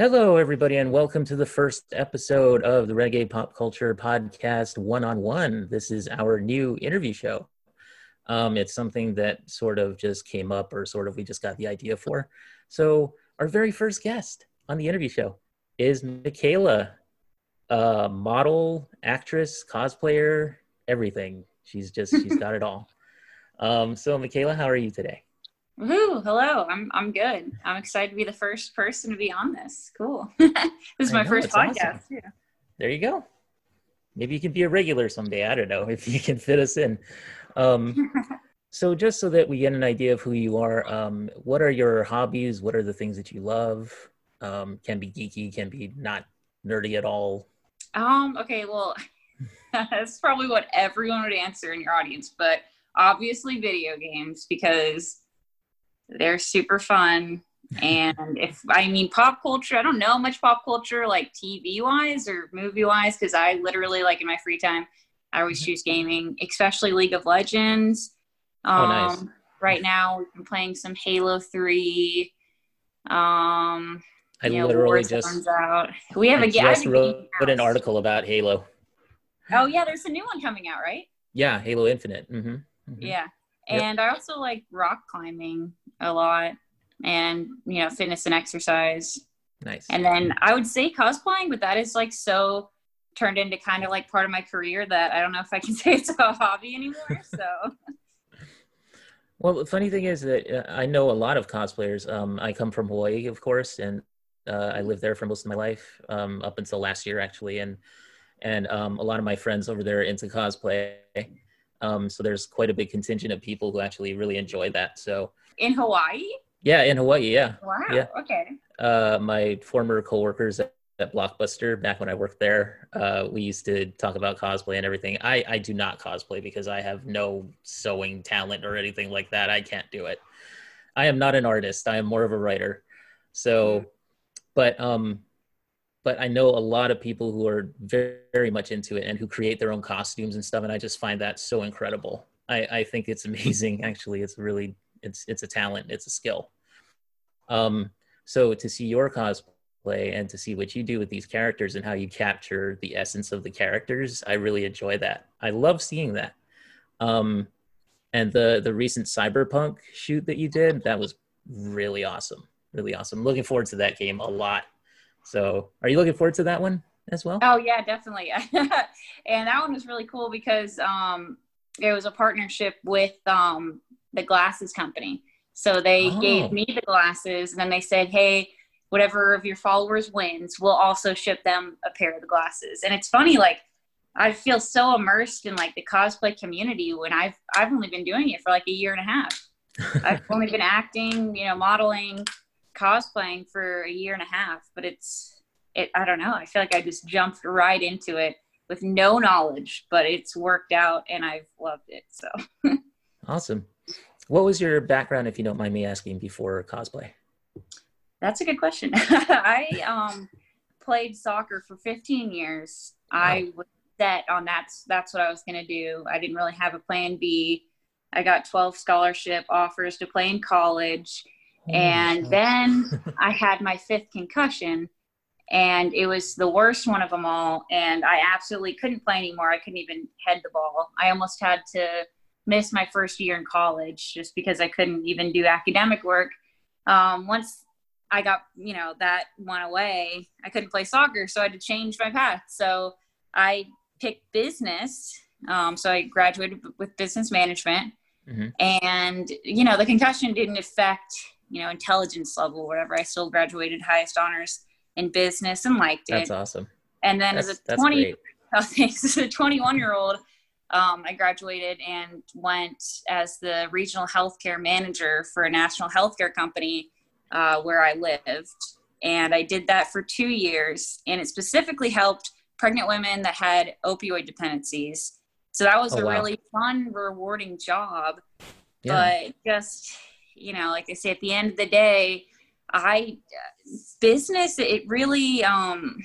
Hello, everybody, and welcome to the first episode of the Reggae Pop Culture Podcast One on One. This is our new interview show. Um, it's something that sort of just came up, or sort of we just got the idea for. So, our very first guest on the interview show is Michaela, uh, model, actress, cosplayer, everything. She's just, she's got it all. Um, so, Michaela, how are you today? Woohoo! Hello, I'm I'm good. I'm excited to be the first person to be on this. Cool. this is my know, first podcast. Awesome. Yeah. There you go. Maybe you can be a regular someday. I don't know if you can fit us in. Um, so, just so that we get an idea of who you are, um, what are your hobbies? What are the things that you love? Um, can be geeky, can be not nerdy at all. Um. Okay. Well, that's probably what everyone would answer in your audience, but obviously video games because they're super fun. and if I mean pop culture, I don't know much pop culture like TV wise or movie wise because I literally like in my free time, I always mm-hmm. choose gaming, especially League of Legends. Um, oh, nice. Um, right now, we've been playing some Halo 3. Um, I you know, literally just out. We have I a just wrote an article about Halo. Oh yeah, there's a new one coming out, right? Yeah, Halo Infinite. Mm-hmm. Mm-hmm. Yeah, and yep. I also like rock climbing a lot and, you know, fitness and exercise. Nice. And then I would say cosplaying, but that is like so turned into kind of like part of my career that I don't know if I can say it's a hobby anymore. So. well, the funny thing is that uh, I know a lot of cosplayers. Um, I come from Hawaii, of course, and uh, I lived there for most of my life, um, up until last year, actually. And and um, a lot of my friends over there into cosplay. Um, so there's quite a big contingent of people who actually really enjoy that. So in Hawaii? Yeah, in Hawaii. Yeah. Wow. Yeah. Okay. Uh, my former coworkers at, at Blockbuster, back when I worked there, uh, we used to talk about cosplay and everything. I, I do not cosplay because I have no sewing talent or anything like that. I can't do it. I am not an artist. I am more of a writer. So, mm. but um, but I know a lot of people who are very, very much into it and who create their own costumes and stuff. And I just find that so incredible. I, I think it's amazing. Actually, it's really, it's, it's a talent. It's a skill. Um, so to see your cosplay and to see what you do with these characters and how you capture the essence of the characters, I really enjoy that. I love seeing that. Um, and the, the recent cyberpunk shoot that you did, that was really awesome. Really awesome. Looking forward to that game a lot. So, are you looking forward to that one as well? Oh yeah, definitely. and that one was really cool because um, it was a partnership with um, the glasses company. So they oh. gave me the glasses, and then they said, "Hey, whatever of your followers wins, we'll also ship them a pair of the glasses." And it's funny, like I feel so immersed in like the cosplay community when I've I've only been doing it for like a year and a half. I've only been acting, you know, modeling, cosplaying for a year and a half, but it's it I don't know. I feel like I just jumped right into it with no knowledge, but it's worked out and I've loved it. So awesome. What was your background, if you don't mind me asking, before cosplay? That's a good question. I um, played soccer for 15 years. Wow. I was set on that's that's what I was gonna do. I didn't really have a plan B. I got 12 scholarship offers to play in college and then I had my fifth concussion, and it was the worst one of them all. And I absolutely couldn't play anymore. I couldn't even head the ball. I almost had to miss my first year in college just because I couldn't even do academic work. Um, once I got, you know, that one away, I couldn't play soccer, so I had to change my path. So I picked business. Um, so I graduated with business management. Mm-hmm. And, you know, the concussion didn't affect you know intelligence level whatever i still graduated highest honors in business and liked it that's awesome and then that's, as a 20 oh, thanks, as a 21 year old um, i graduated and went as the regional healthcare manager for a national healthcare company uh, where i lived and i did that for two years and it specifically helped pregnant women that had opioid dependencies so that was oh, a wow. really fun rewarding job yeah. but just you know, like I say, at the end of the day, I business it really um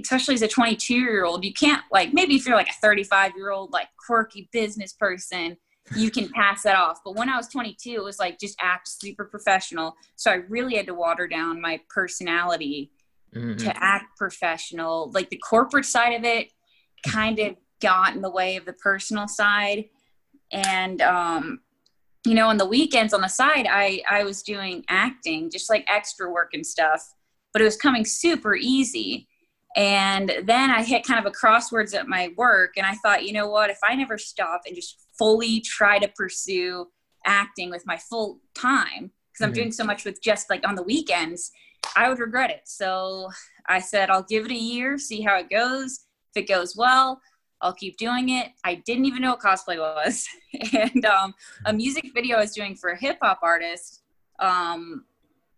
especially as a 22 year old you can't like maybe if you're like a 35 year old like quirky business person you can pass that off. But when I was 22, it was like just act super professional. So I really had to water down my personality mm-hmm. to act professional. Like the corporate side of it kind of got in the way of the personal side. And, um, you know, on the weekends on the side, I, I was doing acting, just like extra work and stuff, but it was coming super easy. And then I hit kind of a crosswords at my work, and I thought, you know what, if I never stop and just fully try to pursue acting with my full time, because I'm mm-hmm. doing so much with just like on the weekends, I would regret it. So I said, I'll give it a year, see how it goes. If it goes well, I'll keep doing it. I didn't even know what cosplay was. and um, a music video I was doing for a hip hop artist, um,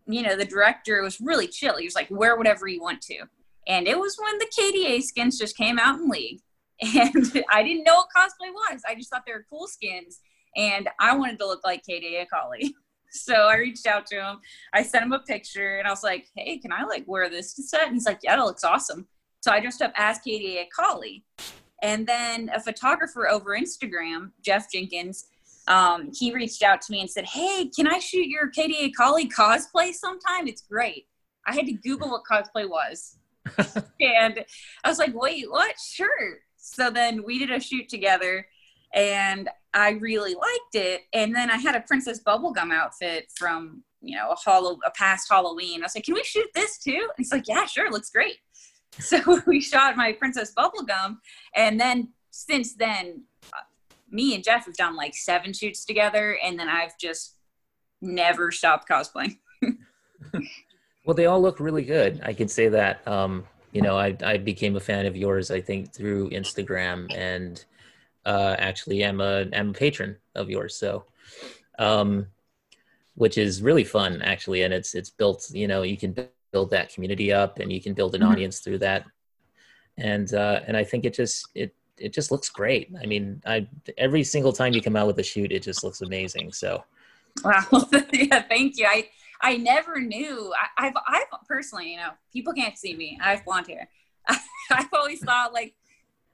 you know, the director was really chill. He was like, wear whatever you want to. And it was when the KDA skins just came out in League. And I didn't know what cosplay was. I just thought they were cool skins. And I wanted to look like KDA Akali. So I reached out to him. I sent him a picture and I was like, hey, can I like wear this to set? And he's like, yeah, that looks awesome. So I dressed up as KDA Akali. And then a photographer over Instagram, Jeff Jenkins, um, he reached out to me and said, Hey, can I shoot your KDA Akali cosplay sometime? It's great. I had to Google what cosplay was. and I was like, Wait, what? Sure. So then we did a shoot together and I really liked it. And then I had a Princess Bubblegum outfit from, you know, a, hollow, a past Halloween. I was like, Can we shoot this too? And he's like, Yeah, sure. Looks great. So we shot my Princess Bubblegum. And then since then, uh, me and Jeff have done like seven shoots together. And then I've just never stopped cosplaying. Well, they all look really good. I can say that. Um, you know, I, I became a fan of yours, I think, through Instagram. And uh, actually, I'm a, I'm a patron of yours. So, um, which is really fun actually and it's it's built you know you can build that community up and you can build an mm-hmm. audience through that and uh, and i think it just it it just looks great i mean i every single time you come out with a shoot it just looks amazing so wow yeah thank you i i never knew I, have i've personally you know people can't see me i have blonde hair i've always thought like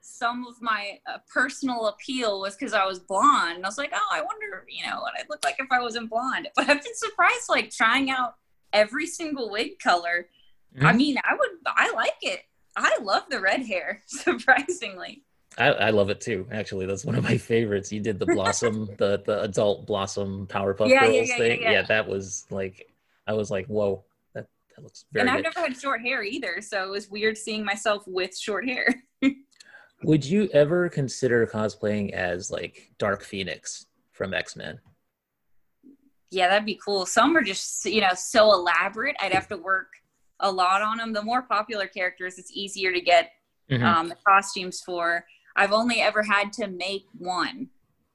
some of my uh, personal appeal was because I was blonde. And I was like, oh, I wonder, you know, what I'd look like if I wasn't blonde. But I've been surprised, like trying out every single wig color. Mm-hmm. I mean, I would, I like it. I love the red hair, surprisingly. I, I, love it too. Actually, that's one of my favorites. You did the blossom, the the adult blossom Powerpuff yeah, Girls yeah, yeah, thing. Yeah, that was like, I was like, whoa, that, that looks very. And I've never had short hair either, so it was weird seeing myself with short hair. Would you ever consider cosplaying as like Dark Phoenix from X Men? yeah, that'd be cool. Some are just, you know, so elaborate. I'd have to work a lot on them. The more popular characters, it's easier to get mm-hmm. um, the costumes for. I've only ever had to make one.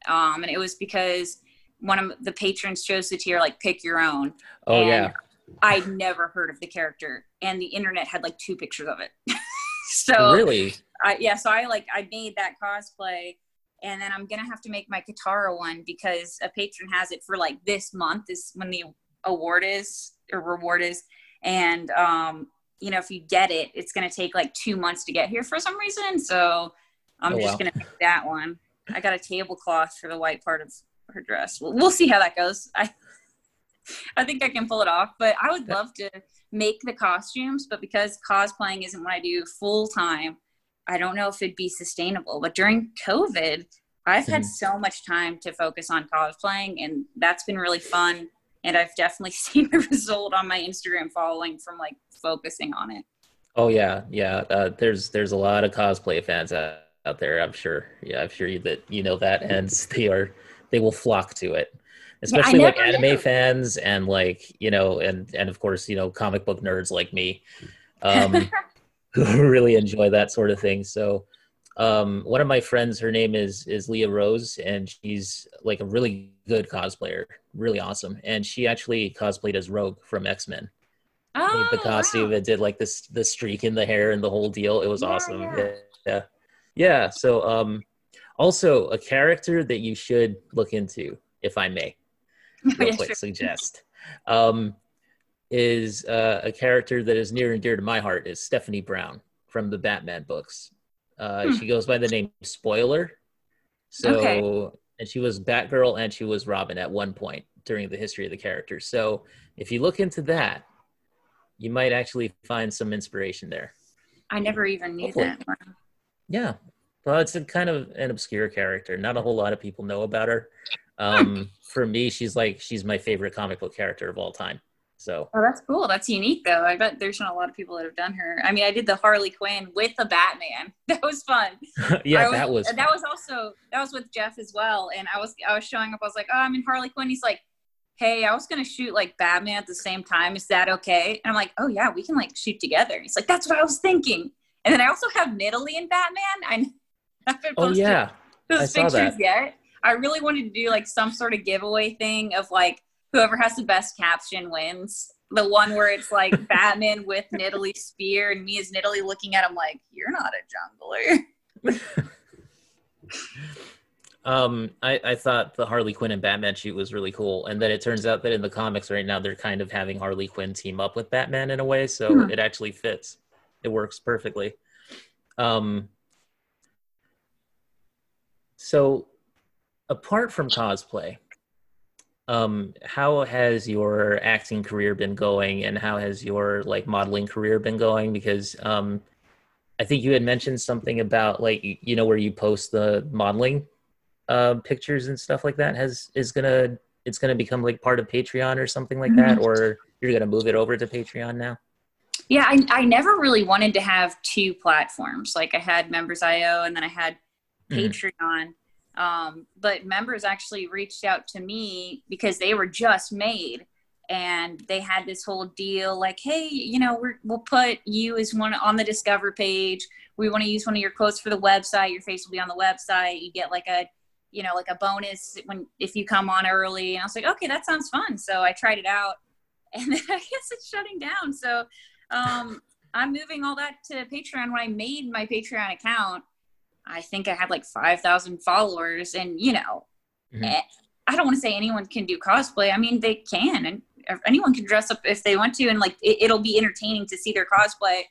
Um, and it was because one of the patrons chose the tier, like, pick your own. Oh, and yeah. I'd never heard of the character, and the internet had like two pictures of it. so, really? I, yeah, so I like, I made that cosplay and then I'm gonna have to make my Katara one because a patron has it for like this month is when the award is or reward is, and um, you know if you get it, it's gonna take like two months to get here for some reason. So I'm oh, just wow. gonna make that one. I got a tablecloth for the white part of her dress. We'll, we'll see how that goes. I I think I can pull it off, but I would love to make the costumes, but because cosplaying isn't what I do full time, I don't know if it'd be sustainable. But during COVID, I've had so much time to focus on cosplaying, and that's been really fun. And I've definitely seen the result on my Instagram following from like focusing on it. Oh yeah, yeah. Uh, there's there's a lot of cosplay fans out, out there. I'm sure. Yeah, I'm sure you, that you know that, and they are they will flock to it, especially yeah, like anime knew. fans and like you know, and and of course you know comic book nerds like me. Um, who really enjoy that sort of thing. So um, one of my friends, her name is is Leah Rose, and she's like a really good cosplayer, really awesome. And she actually cosplayed as Rogue from X Men. Oh, the costume wow. did like this the streak in the hair and the whole deal. It was yeah, awesome. Yeah. yeah, yeah. So um, also a character that you should look into, if I may, real yeah, quick sure. suggest. Um, is uh, a character that is near and dear to my heart is Stephanie Brown from the Batman books. Uh, hmm. She goes by the name Spoiler. So okay. and she was Batgirl and she was Robin at one point during the history of the character. So if you look into that, you might actually find some inspiration there. I never even knew Hopefully. that. Yeah. Well, it's a kind of an obscure character. Not a whole lot of people know about her. Um, for me, she's like she's my favorite comic book character of all time. So Oh, that's cool. That's unique though. I bet there's not a lot of people that have done her. I mean, I did the Harley Quinn with the Batman. That was fun. yeah, was, that was that was also that was with Jeff as well. And I was I was showing up, I was like, Oh, I'm in Harley Quinn. He's like, Hey, I was gonna shoot like Batman at the same time. Is that okay? And I'm like, Oh yeah, we can like shoot together. He's like, That's what I was thinking. And then I also have Nidalee in Batman. I haven't oh yeah. Those I pictures yet. I really wanted to do like some sort of giveaway thing of like whoever has the best caption wins. The one where it's like Batman with Nidalee spear and me as Nidalee looking at him like, "You're not a jungler." um, I, I thought the Harley Quinn and Batman shoot was really cool, and then it turns out that in the comics right now they're kind of having Harley Quinn team up with Batman in a way, so hmm. it actually fits. It works perfectly. Um, so apart from cosplay, um how has your acting career been going and how has your like modeling career been going because um i think you had mentioned something about like you know where you post the modeling uh, pictures and stuff like that has is gonna it's gonna become like part of patreon or something like that mm-hmm. or you're gonna move it over to patreon now yeah I, I never really wanted to have two platforms like i had members io and then i had. Patreon mm um, but members actually reached out to me because they were just made and they had this whole deal like, hey, you know, we will put you as one on the Discover page. We want to use one of your quotes for the website. Your face will be on the website. You get like a, you know, like a bonus when if you come on early. And I was like, okay, that sounds fun. So I tried it out, and then I guess it's shutting down. So um, I'm moving all that to Patreon. When I made my Patreon account, I think I had like 5,000 followers. And, you know, mm-hmm. Eh, I don't want to say anyone can do cosplay. I mean, they can, and anyone can dress up if they want to, and like it, it'll be entertaining to see their cosplay.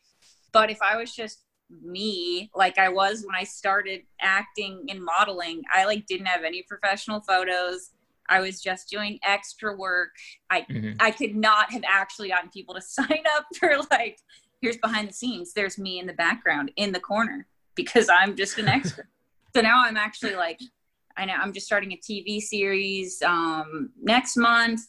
But if I was just me, like I was when I started acting and modeling, I like didn't have any professional photos. I was just doing extra work. I mm-hmm. I could not have actually gotten people to sign up for like here's behind the scenes. There's me in the background in the corner because I'm just an extra. so now I'm actually like, I know I'm just starting a TV series um, next month.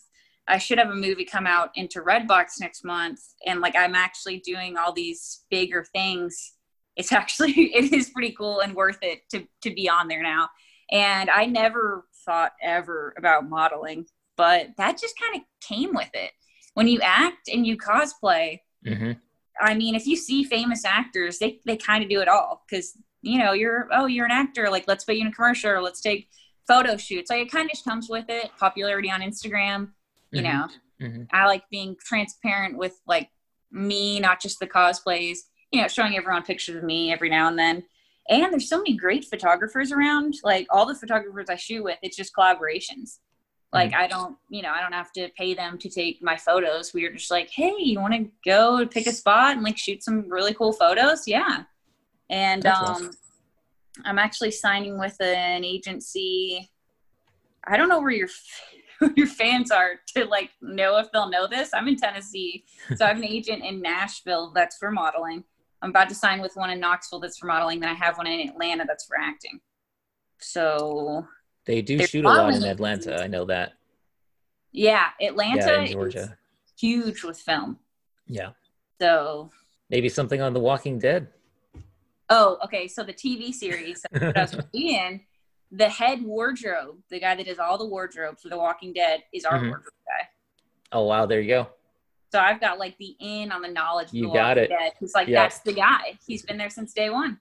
I should have a movie come out into Redbox next month, and like I'm actually doing all these bigger things. It's actually it is pretty cool and worth it to to be on there now. And I never thought ever about modeling, but that just kind of came with it. When you act and you cosplay, mm-hmm. I mean, if you see famous actors, they, they kind of do it all because, you know, you're, oh, you're an actor. Like, let's put you in a commercial or let's take photo shoots. Like, it kind of just comes with it. Popularity on Instagram, you mm-hmm. know. Mm-hmm. I like being transparent with, like, me, not just the cosplays, you know, showing everyone pictures of me every now and then. And there's so many great photographers around. Like, all the photographers I shoot with, it's just collaborations. Like mm-hmm. I don't, you know, I don't have to pay them to take my photos. We are just like, hey, you want to go pick a spot and like shoot some really cool photos? Yeah. And That's um, awesome. I'm actually signing with an agency. I don't know where your your fans are to like know if they'll know this. I'm in Tennessee, so I have an agent in Nashville that's for modeling. I'm about to sign with one in Knoxville that's for modeling. Then I have one in Atlanta that's for acting. So they do shoot a lot in Atlanta. I know that. Yeah, Atlanta, yeah, Georgia, huge with film. Yeah. So maybe something on The Walking Dead. Oh, okay. So the TV series that I was in, the head wardrobe, the guy that does all the wardrobe for The Walking Dead, is our mm-hmm. wardrobe guy. Oh wow, there you go. So I've got like the in on the knowledge. You got Walking it. Dead. He's like, yeah. that's the guy. He's been there since day one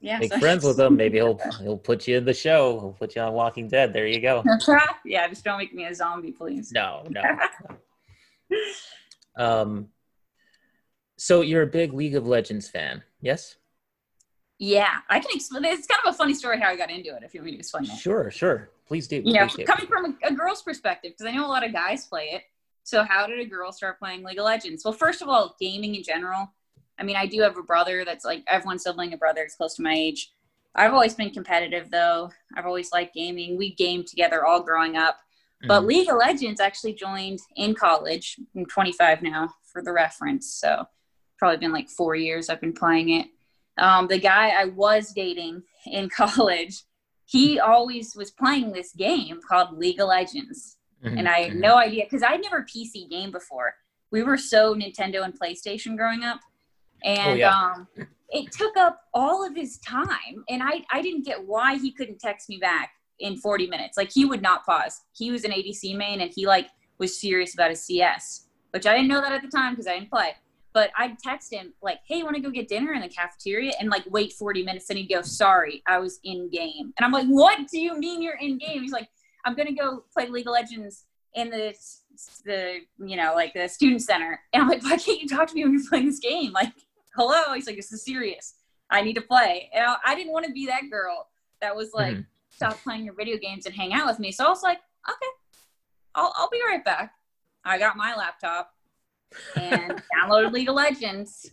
yeah, make so friends with him. Maybe he'll he'll put you in the show. He'll put you on Walking Dead. There you go. yeah, just don't make me a zombie, please. No, no. um, so you're a big League of Legends fan, yes? Yeah, I can explain. It's kind of a funny story how I got into it. If you want me to explain it. Sure, sure. Please do. You know, do. coming from a, a girl's perspective, because I know a lot of guys play it. So how did a girl start playing League of Legends? Well, first of all, gaming in general I mean, I do have a brother that's like I have one sibling, a brother that's close to my age. I've always been competitive though. I've always liked gaming. We gamed together all growing up. Mm-hmm. But League of Legends actually joined in college. I'm 25 now for the reference. So probably been like four years I've been playing it. Um, the guy I was dating in college, he always was playing this game called League of Legends. Mm-hmm. And I had mm-hmm. no idea because I'd never PC game before. We were so Nintendo and PlayStation growing up. Oh, and oh, yeah. um, it took up all of his time. And I, I didn't get why he couldn't text me back in 40 minutes. Like he would not pause. He was an ADC main and he like was serious about his CS, which I didn't know that at the time because I didn't play. But I'd text him like, "Hey, you want to go get dinner in the cafeteria?" And like wait 40 minutes, and he'd go, "Sorry, I was in game." And I'm like, "What do you mean you're in game?" He's like, "I'm gonna go play League of Legends in the the you know like the student center." And I'm like, "Why can't you talk to me when you're playing this game?" Like, hello. He's like, "This is serious. I need to play." And I, I didn't want to be that girl that was like. Mm-hmm stop playing your video games and hang out with me. So I was like, okay, I'll, I'll be right back. I got my laptop and downloaded League of Legends.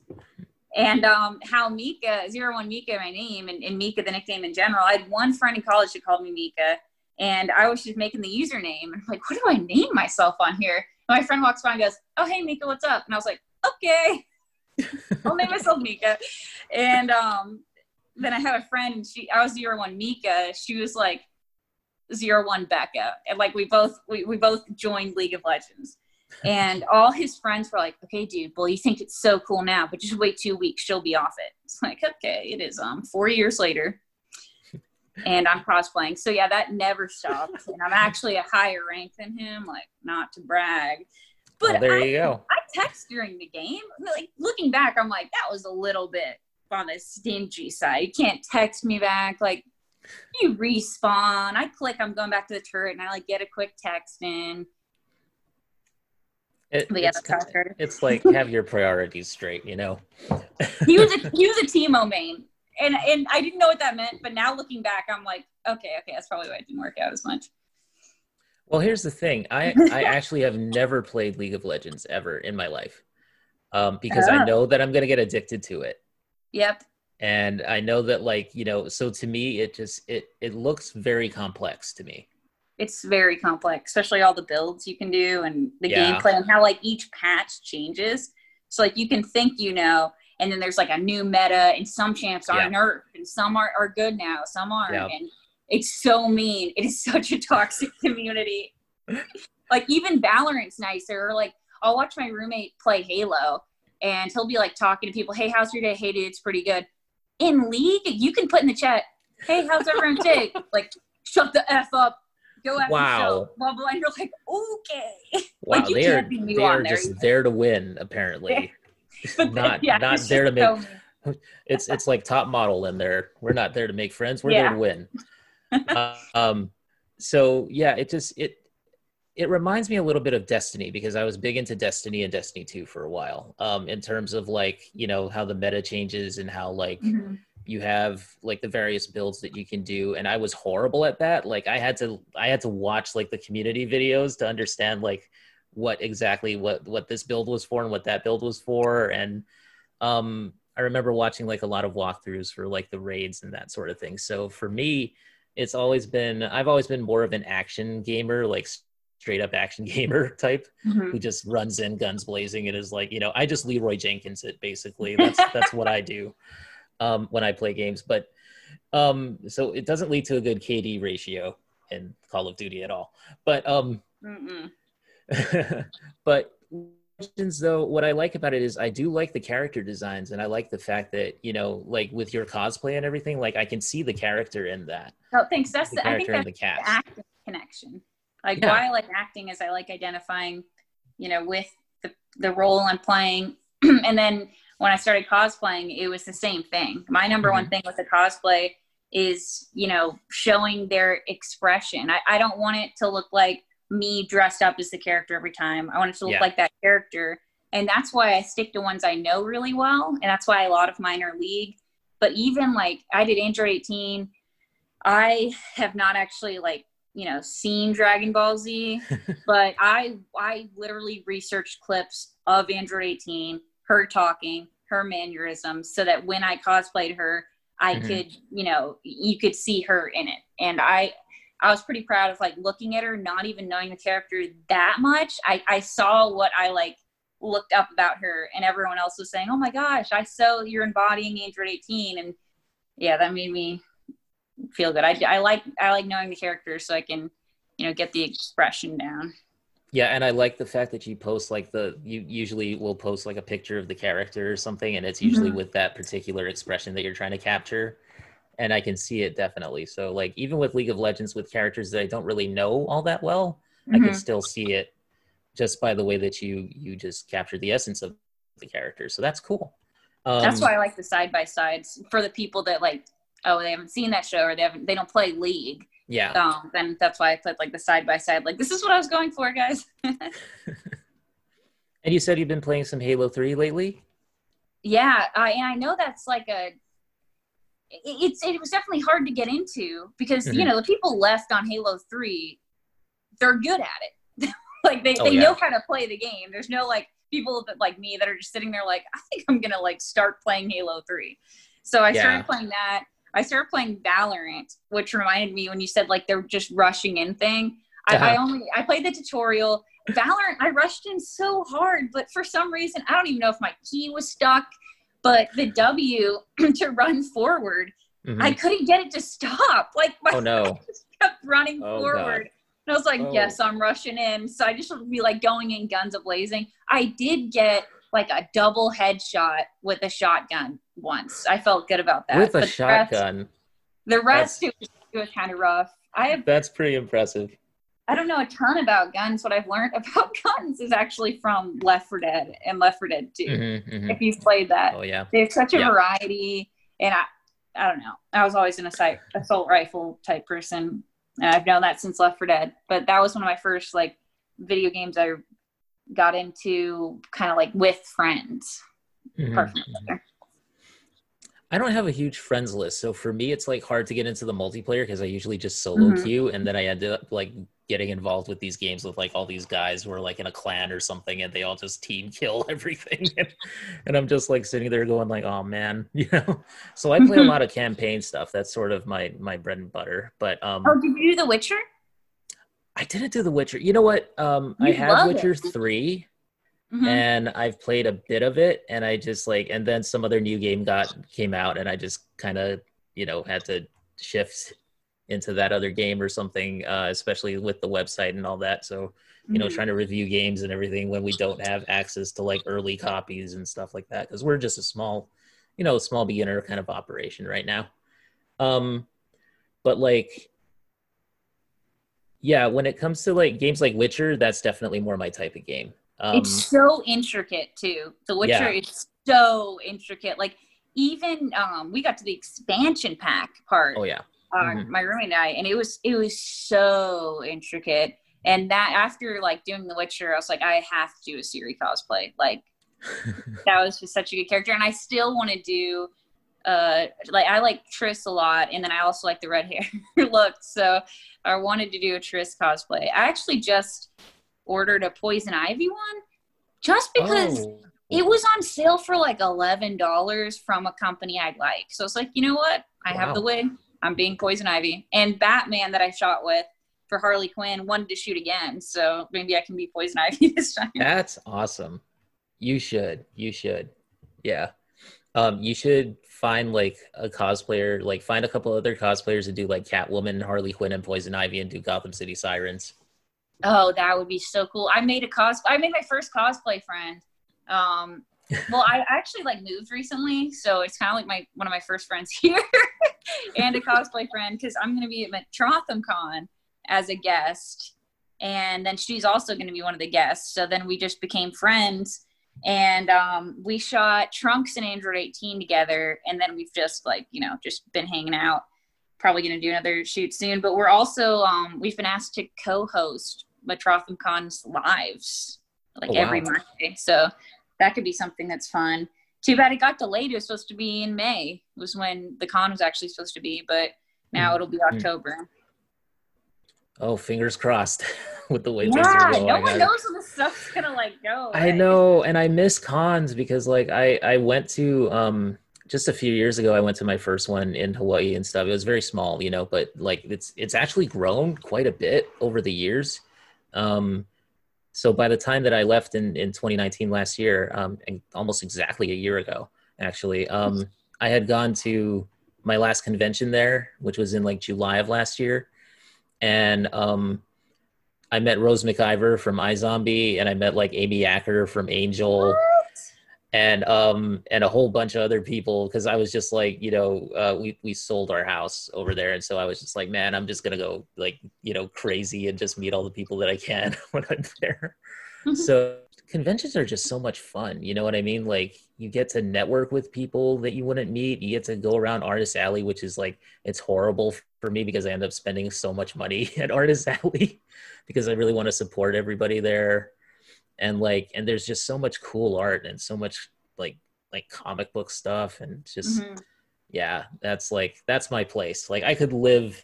And um, how Mika, Zero One Mika, my name, and, and Mika, the nickname in general. I had one friend in college who called me Mika, and I was just making the username. I'm like, what do I name myself on here? And my friend walks by and goes, oh, hey, Mika, what's up? And I was like, okay. I'll name myself Mika. And um, then I had a friend, she I was zero one Mika. She was like zero one Becca. And like we both we, we both joined League of Legends. And all his friends were like, okay, dude, well, you think it's so cool now, but just wait two weeks, she'll be off it. It's like, okay, it is um four years later. And I'm cosplaying. So yeah, that never stopped. And I'm actually a higher rank than him, like not to brag. But well, there I, you go. I text during the game. Like looking back, I'm like, that was a little bit on the stingy side. You can't text me back. Like you respawn. I click, I'm going back to the turret and I like get a quick text in. It, yeah, it's, it's like have your priorities straight, you know. he was a he was a Teemo main. And and I didn't know what that meant, but now looking back, I'm like, okay, okay, that's probably why it didn't work out as much. Well, here's the thing. I I actually have never played League of Legends ever in my life. Um, because oh. I know that I'm gonna get addicted to it. Yep. And I know that like, you know, so to me it just it it looks very complex to me. It's very complex, especially all the builds you can do and the yeah. gameplay and how like each patch changes. So like you can think you know, and then there's like a new meta and some champs are yeah. nerfed and some are, are good now, some aren't. Yeah. And it's so mean. It is such a toxic community. like even Valorant's nicer. Like I'll watch my roommate play Halo and he'll be like talking to people, hey, how's your day? Hey, dude, it's pretty good. In league, you can put in the chat, hey, how's everyone day? like, shut the F up. Go after wow. show, blah, blah. And you're like, okay. Wow, like, they are, they are just either. there to win, apparently. not yeah, not there to make so it's it's like top model in there. We're not there to make friends. We're yeah. there to win. Uh, um, so yeah, it just it it reminds me a little bit of Destiny because I was big into Destiny and Destiny 2 for a while. Um, in terms of like, you know, how the meta changes and how like mm-hmm. you have like the various builds that you can do. And I was horrible at that. Like I had to I had to watch like the community videos to understand like what exactly what what this build was for and what that build was for. And um I remember watching like a lot of walkthroughs for like the raids and that sort of thing. So for me, it's always been I've always been more of an action gamer, like straight up action gamer type mm-hmm. who just runs in guns blazing and is like, you know, I just Leroy Jenkins it basically. That's that's what I do um, when I play games. But um, so it doesn't lead to a good KD ratio in Call of Duty at all. But um, but though what i like about it is i do like the character designs and i like the fact that you know like with your cosplay and everything like i can see the character in that oh thanks that's the, the character I think that's the, the acting connection like yeah. why I like acting is I like identifying, you know, with the, the role I'm playing. and then when I started cosplaying, it was the same thing. My number mm-hmm. one thing with the cosplay is, you know, showing their expression. I, I don't want it to look like me dressed up as the character every time. I want it to look yeah. like that character. And that's why I stick to ones I know really well. And that's why a lot of mine are league. But even like I did Android 18, I have not actually like you know seen Dragon Ball Z, but I I literally researched clips of Android 18, her talking, her mannerisms, so that when I cosplayed her, I mm-hmm. could, you know, you could see her in it. And I I was pretty proud of like looking at her, not even knowing the character that much. I, I saw what I like looked up about her and everyone else was saying, Oh my gosh, I saw you're embodying Android 18 and yeah, that made me feel good. I, I like I like knowing the character so I can, you know, get the expression down. Yeah, and I like the fact that you post like the you usually will post like a picture of the character or something, and it's usually mm-hmm. with that particular expression that you're trying to capture. And I can see it definitely. So like even with League of Legends with characters that I don't really know all that well, mm-hmm. I can mm-hmm. still see it just by the way that you you just capture the essence of the character. So that's cool. Um, that's why I like the side by sides for the people that like oh they haven't seen that show or they haven't they don't play League yeah. Um, then that's why I put like the side by side. Like this is what I was going for, guys. and you said you've been playing some Halo Three lately. Yeah, I and I know that's like a. It's it was definitely hard to get into because mm-hmm. you know the people left on Halo Three, they're good at it. like they, oh, they yeah. know how to play the game. There's no like people that like me that are just sitting there like I think I'm gonna like start playing Halo Three. So I yeah. started playing that I started playing Valorant, which reminded me when you said like they're just rushing in thing. Uh-huh. I only I played the tutorial. Valorant, I rushed in so hard, but for some reason, I don't even know if my key was stuck, but the W to run forward, mm-hmm. I couldn't get it to stop. Like my oh no, just kept running oh, forward. God. And I was like, oh. yes, I'm rushing in. So I just would be like going in guns a blazing. I did get like a double headshot with a shotgun once. I felt good about that. With a but shotgun. The rest, the rest it was, it was kind of rough. I have That's pretty impressive. I don't know a ton about guns. What I've learned about guns is actually from Left 4 Dead and Left 4 Dead 2. Mm-hmm, mm-hmm. If you've played that. Oh yeah. They have such a yeah. variety and I I don't know. I was always an assault, assault rifle type person. And I've known that since Left 4 Dead. But that was one of my first like video games I got into kind of like with friends. Mm-hmm. I don't have a huge friends list, so for me, it's like hard to get into the multiplayer because I usually just solo mm-hmm. queue, and then I end up like getting involved with these games with like all these guys who are like in a clan or something, and they all just team kill everything, and, I'm just like sitting there going like, oh man, you know. So I play a lot of campaign stuff. That's sort of my my bread and butter. But um, oh, did you do The Witcher? I didn't do The Witcher. You know what? Um, I have Witcher it. 3 mm-hmm. and I've played a bit of it, and I just like, and then some other new game got came out, and I just kind of, you know, had to shift into that other game or something, uh, especially with the website and all that. So, you know, mm-hmm. trying to review games and everything when we don't have access to like early copies and stuff like that, because we're just a small, you know, small beginner kind of operation right now. Um, but like yeah, when it comes to like games like Witcher, that's definitely more my type of game. Um, it's so intricate too. The Witcher yeah. is so intricate. Like even um, we got to the expansion pack part. Oh yeah. Uh, mm-hmm. My roommate and I, and it was it was so intricate. And that after like doing The Witcher, I was like, I have to do a Ciri cosplay. Like that was just such a good character, and I still want to do uh like I like Triss a lot and then I also like the red hair look. So I wanted to do a Triss cosplay. I actually just ordered a Poison Ivy one just because oh. it was on sale for like eleven dollars from a company I like. So it's like, you know what? I wow. have the wig. I'm being Poison Ivy. And Batman that I shot with for Harley Quinn wanted to shoot again. So maybe I can be Poison Ivy this time. That's awesome. You should. You should. Yeah. Um, you should find like a cosplayer, like find a couple other cosplayers to do like Catwoman, Harley Quinn, and Poison Ivy, and do Gotham City Sirens. Oh, that would be so cool! I made a cos. I made my first cosplay friend. Um, well, I actually like moved recently, so it's kind of like my one of my first friends here, and a cosplay friend because I'm going to be at Trotham Con as a guest, and then she's also going to be one of the guests. So then we just became friends and um, we shot Trunks and Android 18 together, and then we've just like you know just been hanging out. Probably going to do another shoot soon, but we're also um, we've been asked to co-host Metrotham Con's lives like oh, every wow. Monday, so that could be something that's fun. Too bad it got delayed. It was supposed to be in May. It was when the con was actually supposed to be, but now mm-hmm. it'll be October. Oh, fingers crossed with the way yeah, things are going. No one knows when the stuff's gonna like go. Right? I know, and I miss cons because like I I went to um just a few years ago, I went to my first one in Hawaii and stuff. It was very small, you know, but like it's it's actually grown quite a bit over the years. Um, so by the time that I left in in 2019 last year, um, almost exactly a year ago, actually, um, I had gone to my last convention there, which was in like July of last year, and um, I met Rose McIver from iZombie, and I met like Amy Acker from Angel and um and a whole bunch of other people because I was just like you know uh, we we sold our house over there and so I was just like man I'm just gonna go like you know crazy and just meet all the people that I can when I'm there. Mm-hmm. So conventions are just so much fun. You know what I mean? Like you get to network with people that you wouldn't meet. You get to go around Artist Alley, which is like it's horrible for me because I end up spending so much money at Artist Alley because I really want to support everybody there and like and there's just so much cool art and so much like like comic book stuff and just mm-hmm. yeah that's like that's my place like i could live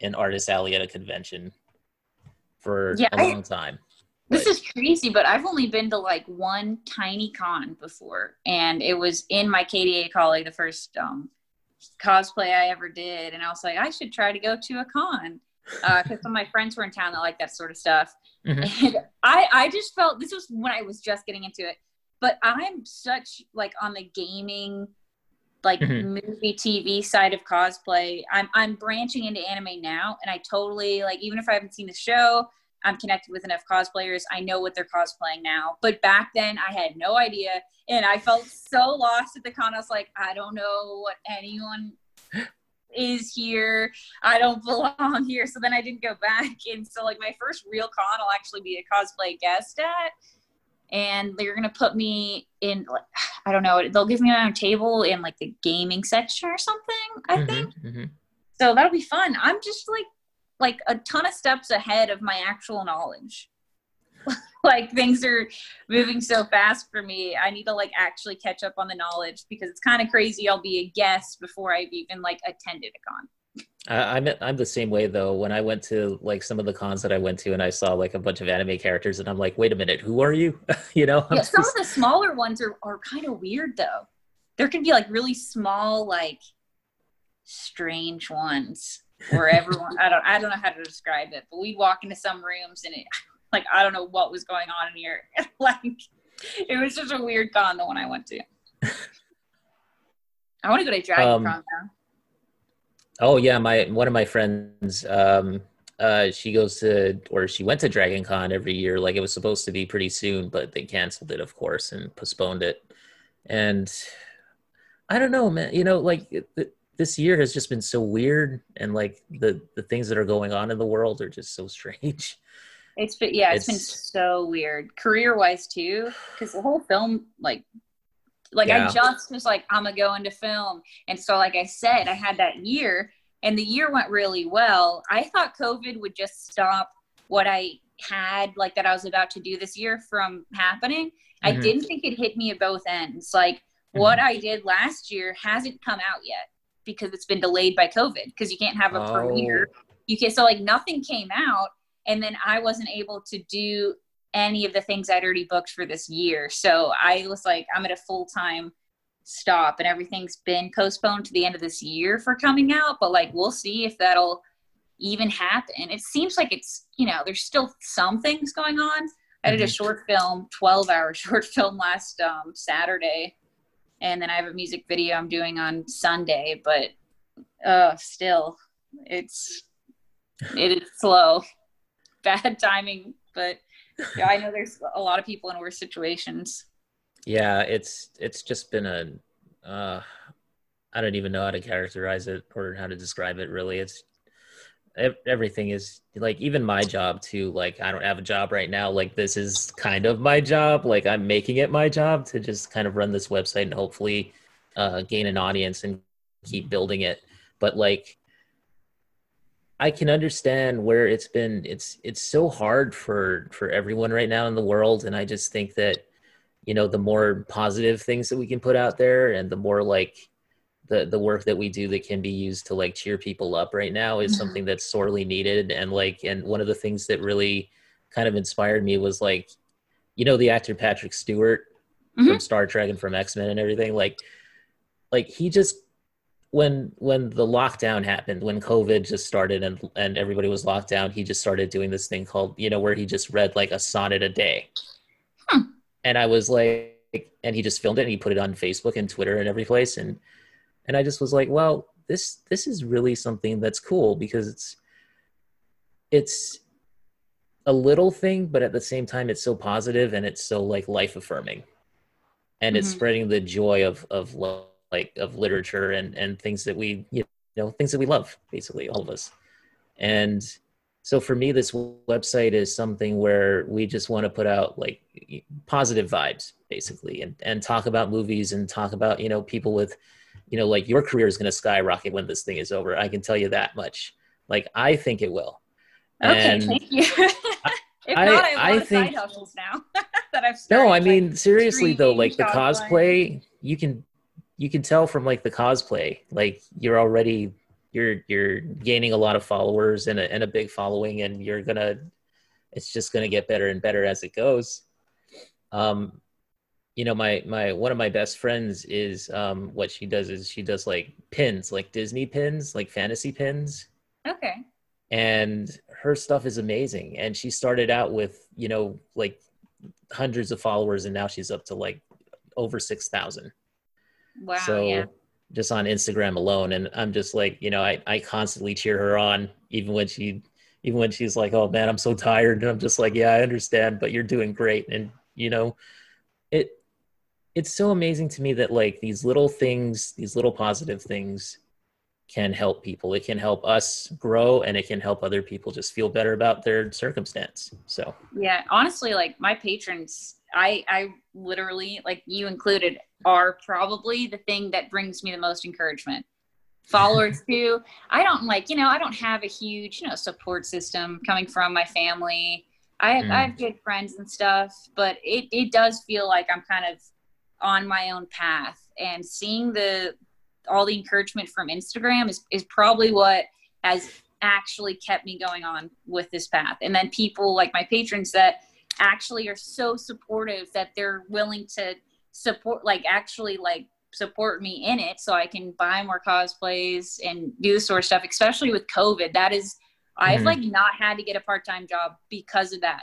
in artist alley at a convention for yeah, a long time this is crazy but i've only been to like one tiny con before and it was in my KDA Akali the first um cosplay i ever did and i was like i should try to go to a con because uh, some of my friends were in town that like that sort of stuff Mm-hmm. And I, I just felt this was when I was just getting into it, but I'm such like on the gaming, like mm-hmm. movie TV side of cosplay. I'm, I'm branching into anime now, and I totally like even if I haven't seen the show, I'm connected with enough cosplayers. I know what they're cosplaying now. But back then, I had no idea, and I felt so lost at the con. I was like, I don't know what anyone is here. I don't belong here. So then I didn't go back. And so like my first real con I'll actually be a cosplay guest at. And they're gonna put me in I don't know, they'll give me a table in like the gaming section or something, I mm-hmm, think. Mm-hmm. So that'll be fun. I'm just like like a ton of steps ahead of my actual knowledge. like things are moving so fast for me. I need to like actually catch up on the knowledge because it's kind of crazy. I'll be a guest before I've even like attended a con. I'm I'm the same way though. When I went to like some of the cons that I went to, and I saw like a bunch of anime characters, and I'm like, wait a minute, who are you? you know? Yeah, some of the smaller ones are are kind of weird though. There can be like really small, like strange ones where everyone I don't I don't know how to describe it, but we'd walk into some rooms and it like I don't know what was going on in here. like it was just a weird con the one I went to. I want to go to Dragon um, Con now. Oh yeah, my one of my friends um uh she goes to or she went to Dragon Con every year like it was supposed to be pretty soon but they canceled it of course and postponed it. And I don't know man, you know like it, this year has just been so weird and like the the things that are going on in the world are just so strange it's been yeah, it's, it's been so weird career wise too, because the whole film like like yeah. I just was like I'm gonna go into film, and so like I said, I had that year, and the year went really well. I thought COVID would just stop what I had like that I was about to do this year from happening. Mm-hmm. I didn't think it hit me at both ends. Like mm-hmm. what I did last year hasn't come out yet because it's been delayed by COVID because you can't have a oh. premiere. You can't. so like nothing came out and then I wasn't able to do any of the things I'd already booked for this year. So I was like, I'm at a full time stop, and everything's been postponed to the end of this year for coming out. But like, we'll see if that'll even happen. It seems like it's, you know, there's still some things going on. I did a mm-hmm. short film, 12 hour short film last um, Saturday. And then I have a music video I'm doing on Sunday, but uh, still, it's, it is slow. bad timing, but yeah, I know there's a lot of people in worse situations. Yeah, it's it's just been a uh I don't even know how to characterize it or how to describe it really. It's everything is like even my job too like i don't have a job right now like this is kind of my job like i'm making it my job to just kind of run this website and hopefully uh, gain an audience and keep building it but like I can understand where it's been it's it's so hard for for everyone right now in the world and I just think that you know the more positive things that we can put out there and the more like the the work that we do that can be used to like cheer people up right now is mm-hmm. something that's sorely needed and like and one of the things that really kind of inspired me was like you know the actor Patrick Stewart mm-hmm. from Star Trek and from X-Men and everything like like he just when when the lockdown happened, when COVID just started and and everybody was locked down, he just started doing this thing called you know where he just read like a sonnet a day, Hmm. and I was like, and he just filmed it and he put it on Facebook and Twitter and every place, and and I just was like, well, this this is really something that's cool because it's it's a little thing, but at the same time, it's so positive and it's so like life affirming, and it's Mhm. spreading the joy of of lo- like of literature and and things that we you know things that we love basically all of us, and so for me, this website is something where we just want to put out like positive vibes basically, and and talk about movies and talk about you know people with you know like your career is going to skyrocket when this thing is over. I can tell you that much. Like I think it will. Okay, And- thank you. if I- not, I I think- side hustles now that I've started. No, I like, mean seriously though, like the cosplay, you can you can tell from like the cosplay, like you're already you're you're gaining a lot of followers and a and a big following, and you're gonna it's just gonna get better and better as it goes. Um, you know, my my one of my best friends is um what she does is she does like pins, like Disney pins, like fantasy pins okay. and her stuff is amazing and she started out with you know like hundreds of followers and now she's up to like over 6000 Wow. so yeah. just on instagram alone and i'm just like you know I, I constantly cheer her on even when she even when she's like oh man i'm so tired and i'm just like yeah i understand but you're doing great and you know it it's so amazing to me that like these little things these little positive things can help people it can help us grow and it can help other people just feel better about their circumstance so Yeah, honestly, like my patrons, I I literally, like you included, are probably the thing that brings me the most encouragement. Followers too. I don't like, you know, I don't have a huge, you know, support system coming from my family. I have, I have mm. good friends and stuff, but it it does feel like I'm kind of on my own path and seeing the all the encouragement from Instagram is is probably what has actually kept me going on with this path. And then people like my patrons that actually are so supportive that they're willing to support, like actually like support me in it so I can buy more cosplays and do this sort of stuff, especially with COVID. That is, I've Mhm. like not had to get a part time job because of that.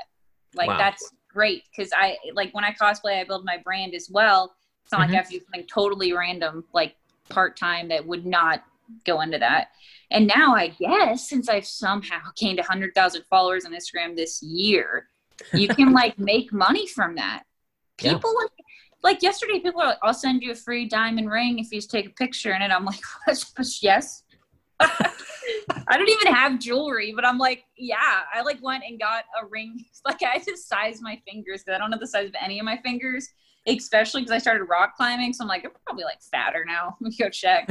Like, Wow. that's great because I like when I cosplay, I build my brand as well. It's not Mhm. like I have to do something totally random, like part time, that would not go into that. And now I guess since I've somehow gained 100,000 followers on Instagram this year, you can like make money from that. Yeah. People like, like yesterday, people are like, I'll send you a free diamond ring if you just take a picture in it. I'm like, yes. I don't even have jewelry, but I'm like, yeah. I like went and got a ring. Like I just sized my fingers because I don't know the size of any of my fingers, especially because I started rock climbing. So I'm like, I'm probably like fatter now. Let me go check.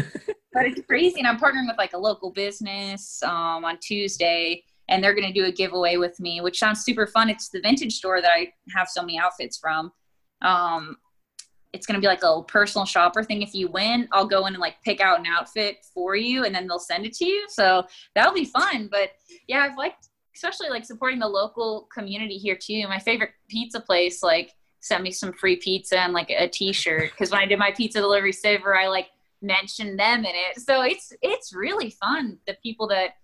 but it's crazy. And I'm partnering with like a local business um, on Tuesday, and they're going to do a giveaway with me, which sounds super fun. It's the vintage store that I have so many outfits from. Um, it's going to be like a personal shopper thing. If you win, I'll go in and like pick out an outfit for you and then they'll send it to you. So that'll be fun. But yeah, I've liked, especially like supporting the local community here too. My favorite pizza place, like, sent me some free pizza and like a t-shirt. Cause when I did my pizza delivery saver, I like mentioned them in it. So it's, it's really fun. The people that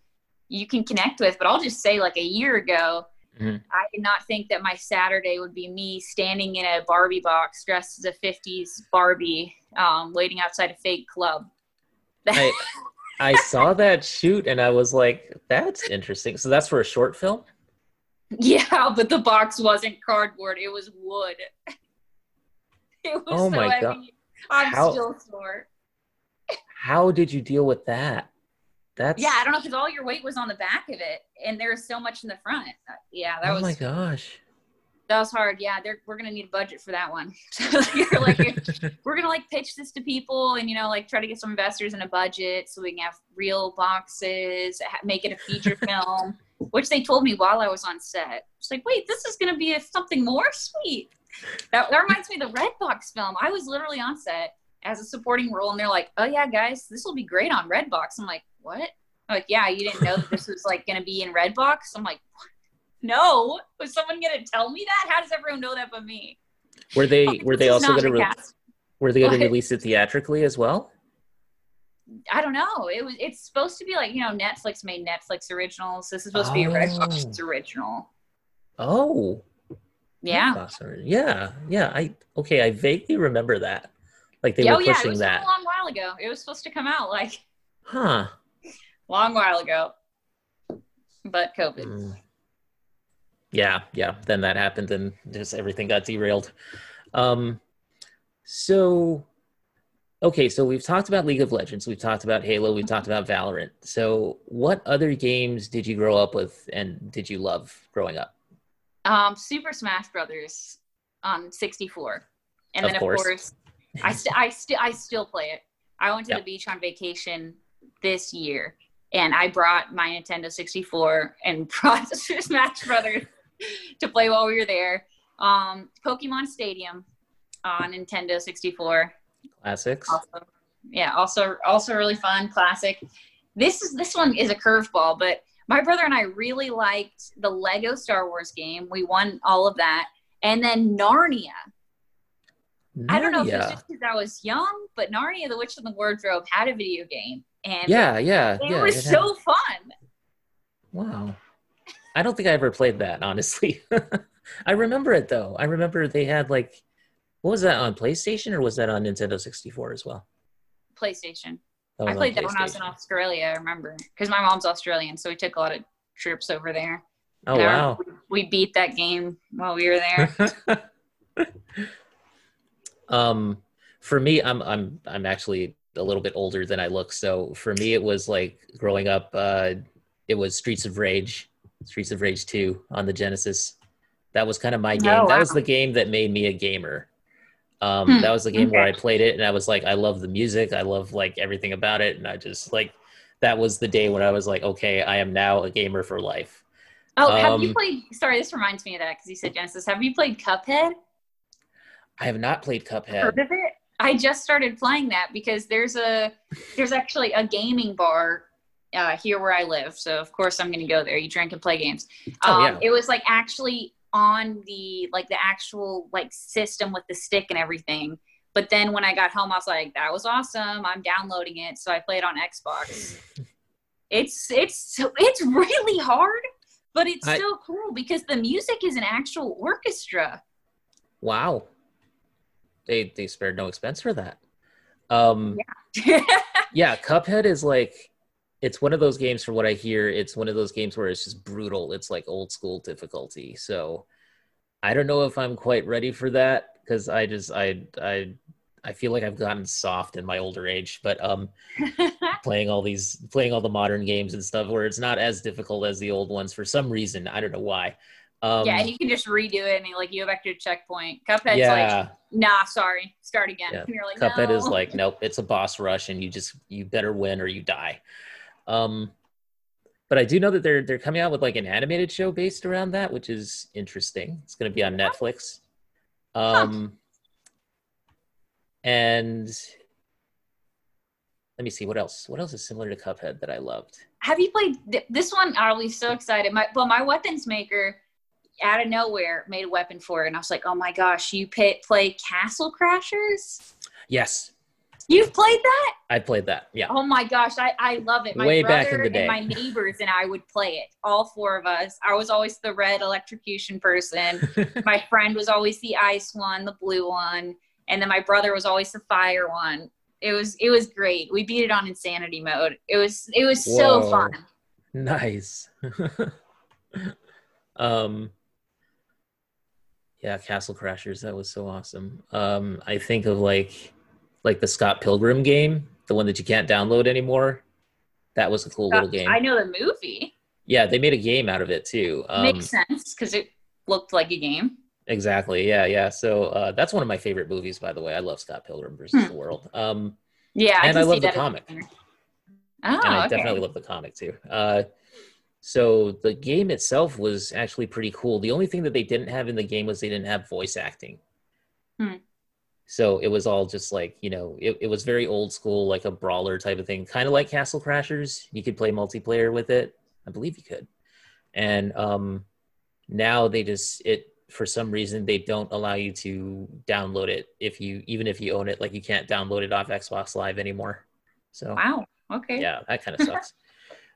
you can connect with, but I'll just say like a year ago, Mhm. I did not think that my Saturday would be me standing in a Barbie box dressed as a 50s Barbie, um, waiting outside a fake club. I, I saw that shoot and i was like that's interesting so that's for a short film yeah, but the box wasn't cardboard, it was wood. It was Oh so my heavy. God. I'm How- still sore. how did you deal with that that's Yeah, I don't know because all your weight was on the back of it, and there was so much in the front. Uh, Yeah, that oh was my gosh that was hard. Yeah, they're, we're gonna need a budget for that one. So you're like, we're gonna like pitch this to people and you know like try to get some investors in a budget so we can have real boxes make it a feature film which they told me while i was on set it's like wait this is gonna be a, something more sweet that, that reminds me of the redbox film i was literally on set as a supporting role and they're like oh yeah guys this will be great on redbox i'm like what I'm like yeah you didn't know that this was like gonna be in redbox i'm like what? no was someone gonna tell me that how does everyone know that but me were they Okay, were they also going to re- were they going to release it theatrically as well I don't know. It was. It's supposed to be like you know Netflix made Netflix originals. This is supposed to be a Redbox Oh. original. Oh, Yeah. Redbox yeah, yeah. I okay. I vaguely remember that. Like they oh were yeah, it pushing was that, a long while ago. It was supposed to come out like huh? Long while ago, but COVID. Mm. Yeah, yeah. Then that happened, and just everything got derailed. Um, so okay, so we've talked about League of Legends, we've talked about Halo, we've talked about Valorant. So, what other games did you grow up with, and did you love growing up? Um, Super Smash Brothers on 64, and Of then of course. course, I st- I still I still play it. I went to Yep. the beach on vacation this year, and I brought my Nintendo 64 and brought Smash Brothers to play while we were there. Um, Pokemon Stadium on Nintendo 64. Classics. also yeah also also really fun classic this is this one is a curveball but my brother and i really liked the lego star wars game we won all of that and then narnia i don't know if it's just because i was young but narnia the witch in the wardrobe had a video game and Yeah, yeah, it yeah. was it had- so fun Wow. I don't think I ever played that, honestly. I remember it though. I remember they had like, what was that on PlayStation or was that on Nintendo 64 as well? playstation i on played that when i was in australia i remember because my mom's australian so we took a lot of trips over there Oh And wow. we beat that game while we were there um, for me, I'm I'm I'm actually a little bit older than I look. So for me, it was like growing up. Uh, it was Streets of Rage, Streets of Rage Two on the Genesis. That was kind of my game. Oh, That was the game that made me a gamer. Um, Hmm, that was the game where I played it, and I was like, I love the music. I love like everything about it, and I just like that was the day when I was like, okay, I am now a gamer for life. Oh, have you Um, played? Sorry, this reminds me of that because you said Genesis. Have you played Cuphead? I have not played Cuphead. Heard of it? I just started playing that because there's a there's actually a gaming bar uh, here where I live. So of course I'm going to go there. You drink and play games. Oh, Um, yeah. It was like actually on the like the actual like system with the stick and everything. But then when I got home, I was like, that was awesome. I'm downloading it, so I played on Xbox. it's it's so it's really hard, but it's I- so cool because the music is an actual orchestra. Wow. They they spared no expense for that. Um yeah, Cuphead is like it's one of those games for what I hear, it's one of those games where it's just brutal. It's like old school difficulty. So I don't know if I'm quite ready for that because I just I I I feel like I've gotten soft in my older age, but um playing all these playing all the modern games and stuff where it's not as difficult as the old ones for some reason. I don't know why. Um yeah, and you can just redo it and like you go back to a checkpoint. Cuphead's like, nah, sorry, start again. Yeah. And you're like, Cuphead no. is like, nope, it's a boss rush, and you just you better win or you die. Um, but I do know that they're they're coming out with like an animated show based around that, which is interesting. It's going to be on Netflix. Um, and let me see what else. What else is similar to Cuphead that I loved? Have you played th- this one? I'll be so excited. My well, my weapons maker out of nowhere made a weapon for it, and I was like, oh my gosh, you pay, play Castle Crashers? Yes, You've played that? I played that. Yeah, Oh my gosh, I, I love it. My Way brother back in the day. and my neighbors and I would play it. All four of us. I was always the red electrocution person. my friend was always the ice one, the blue one, and then my brother was always the fire one. It was it was great. We beat it on insanity mode. It was it was so fun. nice. um, yeah, Castle Crashers. That was so awesome. Um, I think of like like the Scott Pilgrim game, the one that you can't download anymore. That was a cool little game. I know the movie. Yeah, they made a game out of it too. Um, Makes sense because it looked like a game. exactly. Yeah, yeah. So uh, that's one of my favorite movies, by the way. I love Scott Pilgrim versus Hmm. the World. Um, Yeah, And can I love the that as a comic. Oh, and I okay. definitely love the comic too. Uh, so the game itself was actually pretty cool. The only thing that they didn't have in the game was they didn't have voice acting. Hmm. So it was all just like you know, it, it was very old school, like a brawler type of thing, kind of like Castle Crashers. You could play multiplayer with it. I believe you could. And um, now they just it for some reason they don't allow you to download it if you even if you own it. Like you can't download it off Xbox Live anymore. So wow, okay, yeah, that kind of sucks.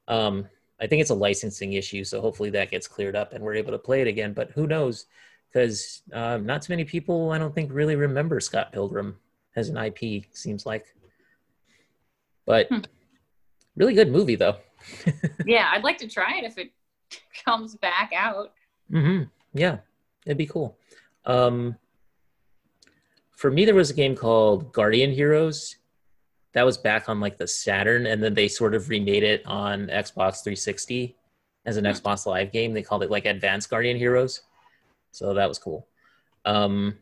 um, I think it's a licensing issue, so hopefully that gets cleared up and we're able to play it again. But who knows? Because um, not too many people, I don't think, really remember Scott Pilgrim as an IP. Seems like, but Hmm. really good movie though. yeah, I'd like to try it if it comes back out. hmm Yeah, it'd be cool. Um, for me, there was a game called Guardian Heroes. That was back on like the Saturn, and then they sort of remade it on Xbox 360 as an Hmm. Xbox Live game. They called it like Advanced Guardian Heroes. So that was cool. Um,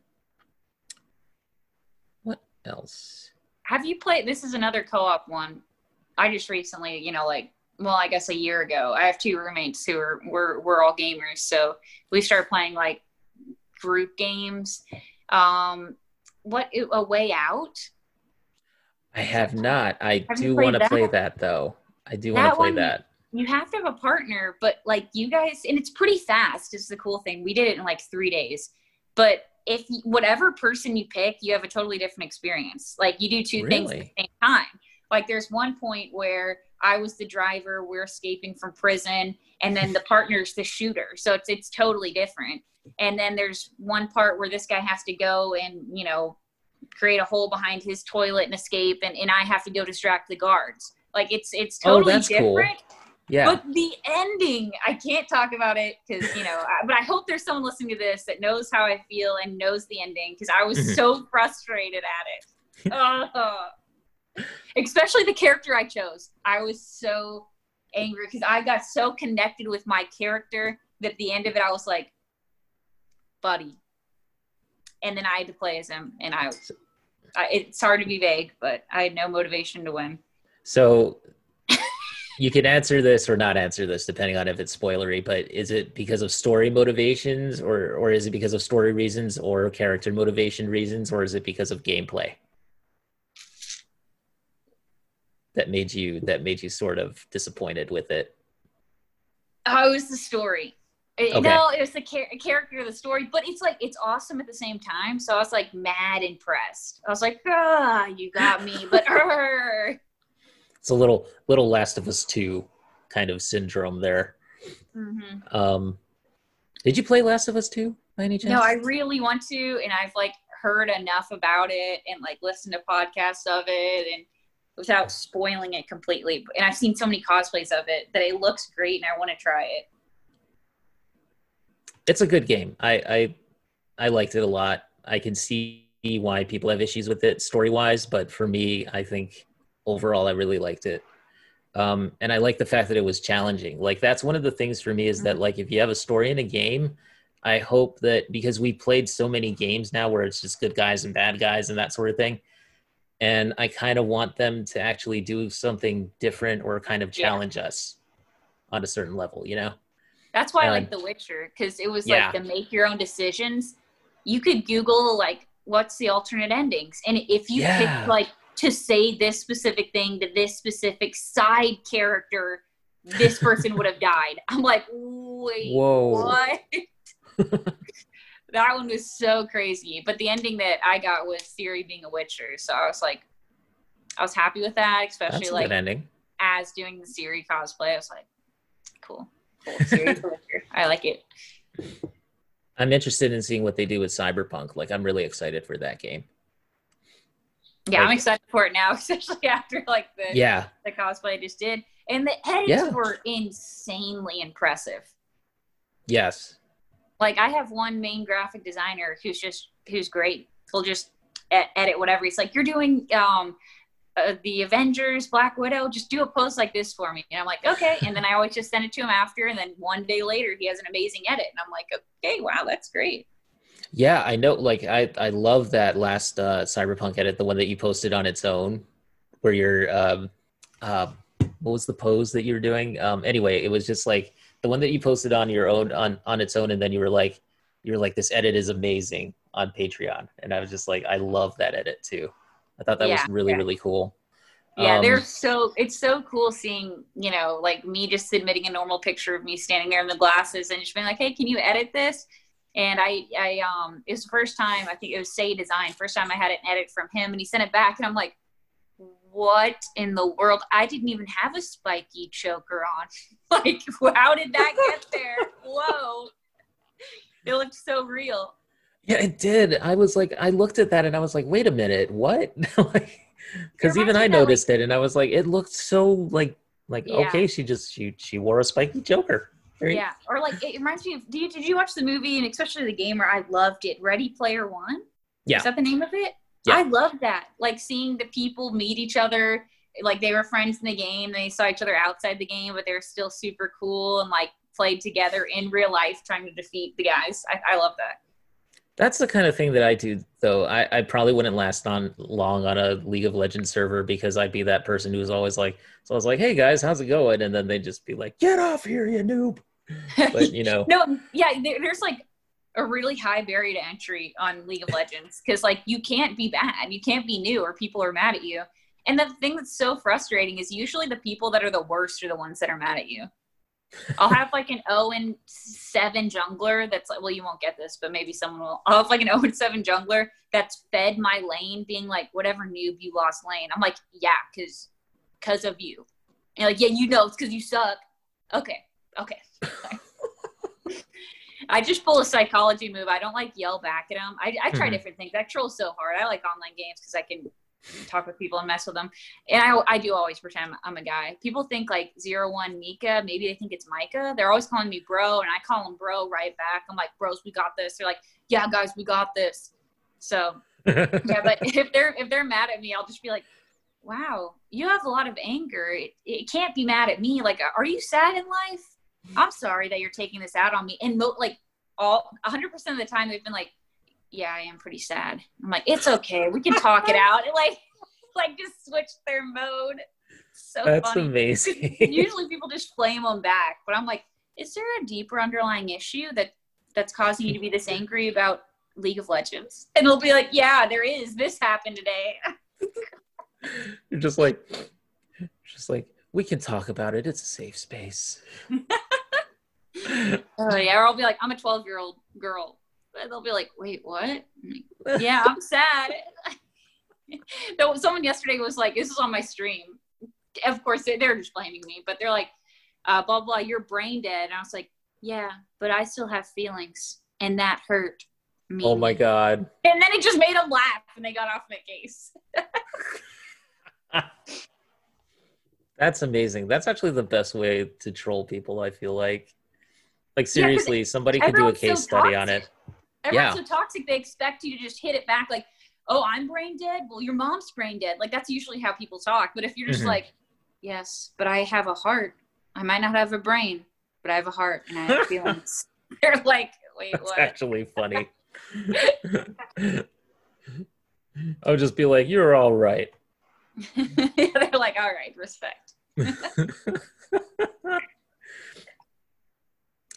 what else? Have you played? This is another co-op one. I just recently, you know, like well, I guess a year ago. I have two roommates who are we're we're all gamers, so we started playing like group games. Um, what a way out? I have not. I Have do want to play that though. I do want to play one- that. You have to have a partner, but like you guys, and it's pretty fast. Is the cool thing. We did it in like three days, but if you- whatever person you pick, you have a totally different experience. Like you do two things at the same time. Like there's one point where I was the driver, we're escaping from prison, and then the partner's the shooter. So it's it's totally different. And then there's one part where this guy has to go and you know create a hole behind his toilet and escape, and, and I have to go distract the guards. Like it's it's totally Oh, totally cool. different. Yeah. But the ending, I can't talk about it because you know. I- But I hope there's someone listening to this that knows how I feel and knows the ending because I was Mhm. so frustrated at it. Oh. Especially the character I chose. I was so angry because I got so connected with my character that at the end of it, I was like, "Buddy," and then I had to play as him, and I. I it's hard to be vague, but I had no motivation to win. So you can answer this or not answer this depending on if it's spoilery, but is it because of story motivations or or is it because of story reasons or character motivation reasons or is it because of gameplay? That made you that made you sort of disappointed with it. Oh, it was the story. Uh, Okay. No, it was the char- character of the story, but it's like it's awesome at the same time. So I was like mad impressed. I was like, ah, you got me, but er. It's a little little Last of Us 2 kind of syndrome there. Mhm. Um did you play Last of Us 2 by any chance? No, I really want to, and I've like heard enough about it and like listened to podcasts of it, and without spoiling it completely. And I've seen so many cosplays of it that it looks great, and I want to try it. It's a good game. I, I I liked it a lot. I can see why people have issues with it story wise, but for me, I think overall I really liked it. Um, and I like the fact that it was challenging. Like that's one of the things for me is that like if you have a story in a game, I hope that because we played so many games now where it's just good guys and bad guys and that sort of thing. And I kind of want them to actually do something different or kind of Yeah. challenge us on a certain level, you know? That's why I like The Witcher because it was yeah. like the make your own decisions. You could Google like what's the alternate endings, and if you Yeah. pick like to say this specific thing to this specific side character, this person would have died. I'm like, wait, Whoa. what? that one was so crazy. But the ending that I got was Ciri being a Witcher, so I was like, I was happy with that, especially That's a like good ending. as doing the Ciri cosplay. I was like, cool, cool, Ciri for Witcher. I like it. I'm interested in seeing what they do with Cyberpunk. Like, I'm really excited for that game. Yeah, I'm excited for it now, especially after like the Yeah, the cosplay I just did, and the edits Yeah. were insanely impressive. yes, Like I have one main graphic designer who's just who's great. He'll just edit whatever. He's like, "You're doing um uh, the Avengers, Black Widow. Just do a post like this for me." And I'm like, "Okay." And then I always just send it to him after, and then one day later he has an amazing edit, and I'm like, "Okay, wow, that's great." yeah. I know. Like, I I love that last uh, Cyberpunk edit, the one that you posted on its own, where you're um, uh, what was the pose that you were doing? Um, anyway, it was just like the one that you posted on your own on on its own, and then you were like, you were like, this edit is amazing on Patreon, and I was just like, I love that edit too. I thought that Yeah, was really yeah. really cool. Yeah, Um, they're so it's so cool seeing, you know, like me just submitting a normal picture of me standing there in the glasses and just being like, Hey, can you edit this? And I I um it was the first time I think it was Say Design, first time I had an edit from him and he sent it back and I'm like, what in the world? I didn't even have a spiky choker on. like, how did that get there? Whoa. It looked so real. Yeah, it did. I was like, I looked at that and I was like, wait a minute, what? because even I noticed like, it and I was like, it looked so like, like yeah. okay, she just she she wore a spiky Joker. Right? Yeah, or like it reminds me of. Did you, did you watch the movie and especially the game where I loved it? Ready Player One. Yeah, is that the name of it? Yeah. I love that. Like seeing the people meet each other. Like they were friends in the game. They saw each other outside the game, but they're still super cool and like played together in real life trying to defeat the guys. I, I love that. That's the kind of thing that I do, though. I, I probably wouldn't last on long on a League of Legends server because I'd be that person who's always like, so I was like, "Hey guys, how's it going?" And then they'd just be like, "Get off here, you noob!" But you know, no, yeah, there, there's like a really high barrier to entry on League of Legends because like you can't be bad, you can't be new, or people are mad at you. And the thing that's so frustrating is usually the people that are the worst are the ones that are mad at you. I'll have like an 0 and 7 jungler that's like, well, you won't get this, but maybe someone will. I'll have like an 0 and 7 jungler that's fed my lane, being like, whatever noob you lost lane. I'm like, yeah, because because of you. And like, yeah, you know, it's because you suck. Okay, okay. I just pull a psychology move. I don't like yell back at them. I, I try mm-hmm. different things. I troll so hard. I like online games because I can talk with people and mess with them. And I, I do always pretend I'm, a guy. People think like zero one Mika, maybe they think it's Micah. They're always calling me bro, and I call them bro right back. I'm like, bros, we got this. They're like, yeah, guys, we got this. So yeah, but if they're if they're mad at me, I'll just be like, wow, you have a lot of anger. It, it can't be mad at me. Like, are you sad in life? I'm sorry that you're taking this out on me. And mo- like all 100% of the time, they've been like, yeah, I am pretty sad. I'm like, it's okay. We can talk it out. And like, like just switch their mode. So That's funny. amazing. Usually people just flame them back, but I'm like, is there a deeper underlying issue that that's causing you to be this angry about League of Legends? And they'll be like, yeah, there is. This happened today. You're just like, just like, we can talk about it. It's a safe space. oh yeah, or I'll be like, I'm a 12 year old girl they'll be like, wait, what? Like, yeah, I'm sad. no, someone yesterday was like, this is on my stream. Of course, they're just blaming me, but they're like, uh, blah, blah, you're brain dead. And I was like, yeah, but I still have feelings. And that hurt me. Oh my God. And then it just made them laugh and they got off my case. That's amazing. That's actually the best way to troll people, I feel like. Like seriously, yeah, somebody could do a case so study on it. Everyone's yeah. so toxic, they expect you to just hit it back like, oh, I'm brain dead. Well, your mom's brain dead. Like that's usually how people talk. But if you're just mm-hmm. like, yes, but I have a heart. I might not have a brain, but I have a heart and I have feelings. They're like, wait, that's what? actually funny. I would just be like, you're all right. they're like, all right, respect.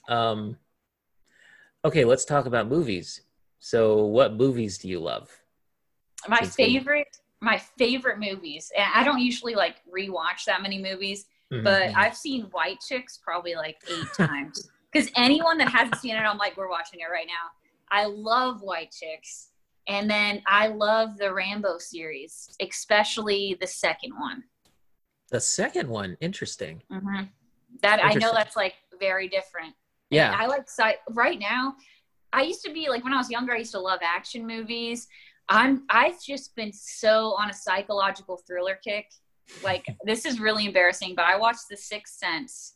um, Okay, let's talk about movies. So, what movies do you love? My favorite, my favorite movies, and I don't usually like rewatch that many movies, mm-hmm. but I've seen White Chicks probably like eight times. Because anyone that hasn't seen it, I'm like, we're watching it right now. I love White Chicks, and then I love the Rambo series, especially the second one. The second one, interesting. Mm-hmm. That interesting. I know that's like very different yeah. And I like sci- right now. I used to be like when I was younger. I used to love action movies. I'm I've just been so on a psychological thriller kick. Like this is really embarrassing, but I watched The Sixth Sense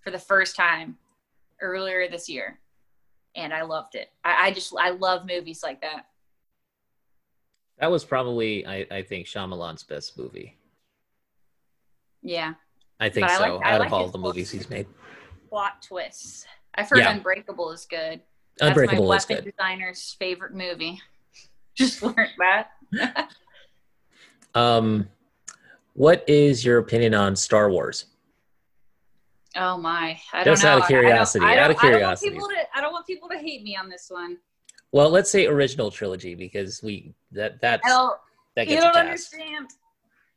for the first time earlier this year, and I loved it. I, I just I love movies like that. That was probably I, I think Shyamalan's best movie. Yeah, I think but so. I like, out I of all the movies he's made, plot twists. I've heard yeah. Unbreakable is good. Unbreakable That's my weapon designer's favorite movie. Just learned that. um, what is your opinion on Star Wars? Oh my! I Just don't know. out of curiosity. I out of curiosity. I don't, want to, I don't, want people to hate me on this one. Well, let's say original trilogy because we that that's that gets you don't understand.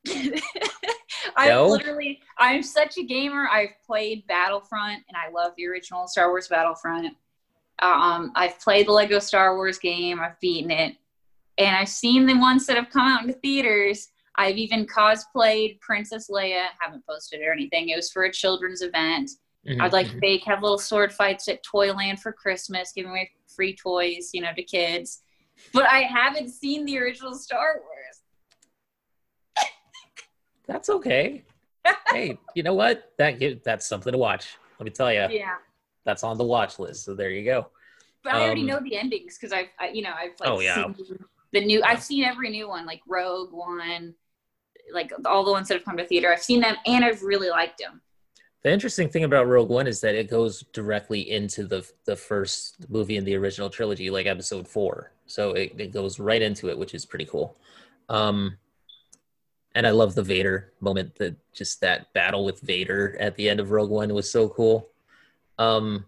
I no? literally, I'm such a gamer. I've played Battlefront, and I love the original Star Wars Battlefront. Um, I've played the Lego Star Wars game. I've beaten it, and I've seen the ones that have come out into theaters. I've even cosplayed Princess Leia. Haven't posted or anything. It was for a children's event. Mm-hmm. I'd like fake have little sword fights at Toyland for Christmas, giving away free toys, you know, to kids. But I haven't seen the original Star Wars. That's okay. hey, you know what? That that's something to watch. Let me tell you. Yeah. That's on the watch list. So there you go. But I already um, know the endings because I've, I, you know, I've like oh, yeah. seen the new. I've seen every new one, like Rogue One, like all the ones that have come to theater. I've seen them and I've really liked them. The interesting thing about Rogue One is that it goes directly into the the first movie in the original trilogy, like Episode Four. So it, it goes right into it, which is pretty cool. Um, and I love the Vader moment. That just that battle with Vader at the end of Rogue One was so cool. Um,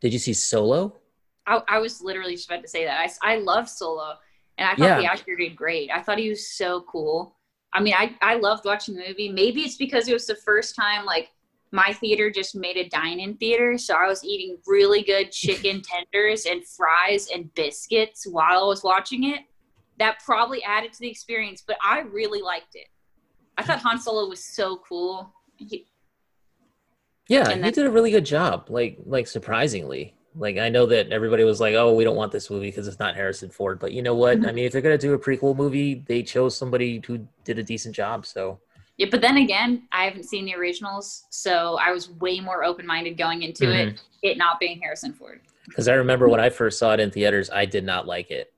did you see Solo? I, I was literally just about to say that. I I love Solo, and I thought yeah. the actor did great. I thought he was so cool. I mean, I, I loved watching the movie. Maybe it's because it was the first time like my theater just made a dine-in theater, so I was eating really good chicken tenders and fries and biscuits while I was watching it. That probably added to the experience, but I really liked it. I thought Han Solo was so cool. He, yeah, he did a really good job. Like like surprisingly. Like I know that everybody was like, "Oh, we don't want this movie because it's not Harrison Ford." But you know what? Mm-hmm. I mean, if they're gonna do a prequel movie, they chose somebody who did a decent job. So yeah, but then again, I haven't seen the originals, so I was way more open minded going into mm-hmm. it, it not being Harrison Ford. Because I remember when I first saw it in theaters, I did not like it.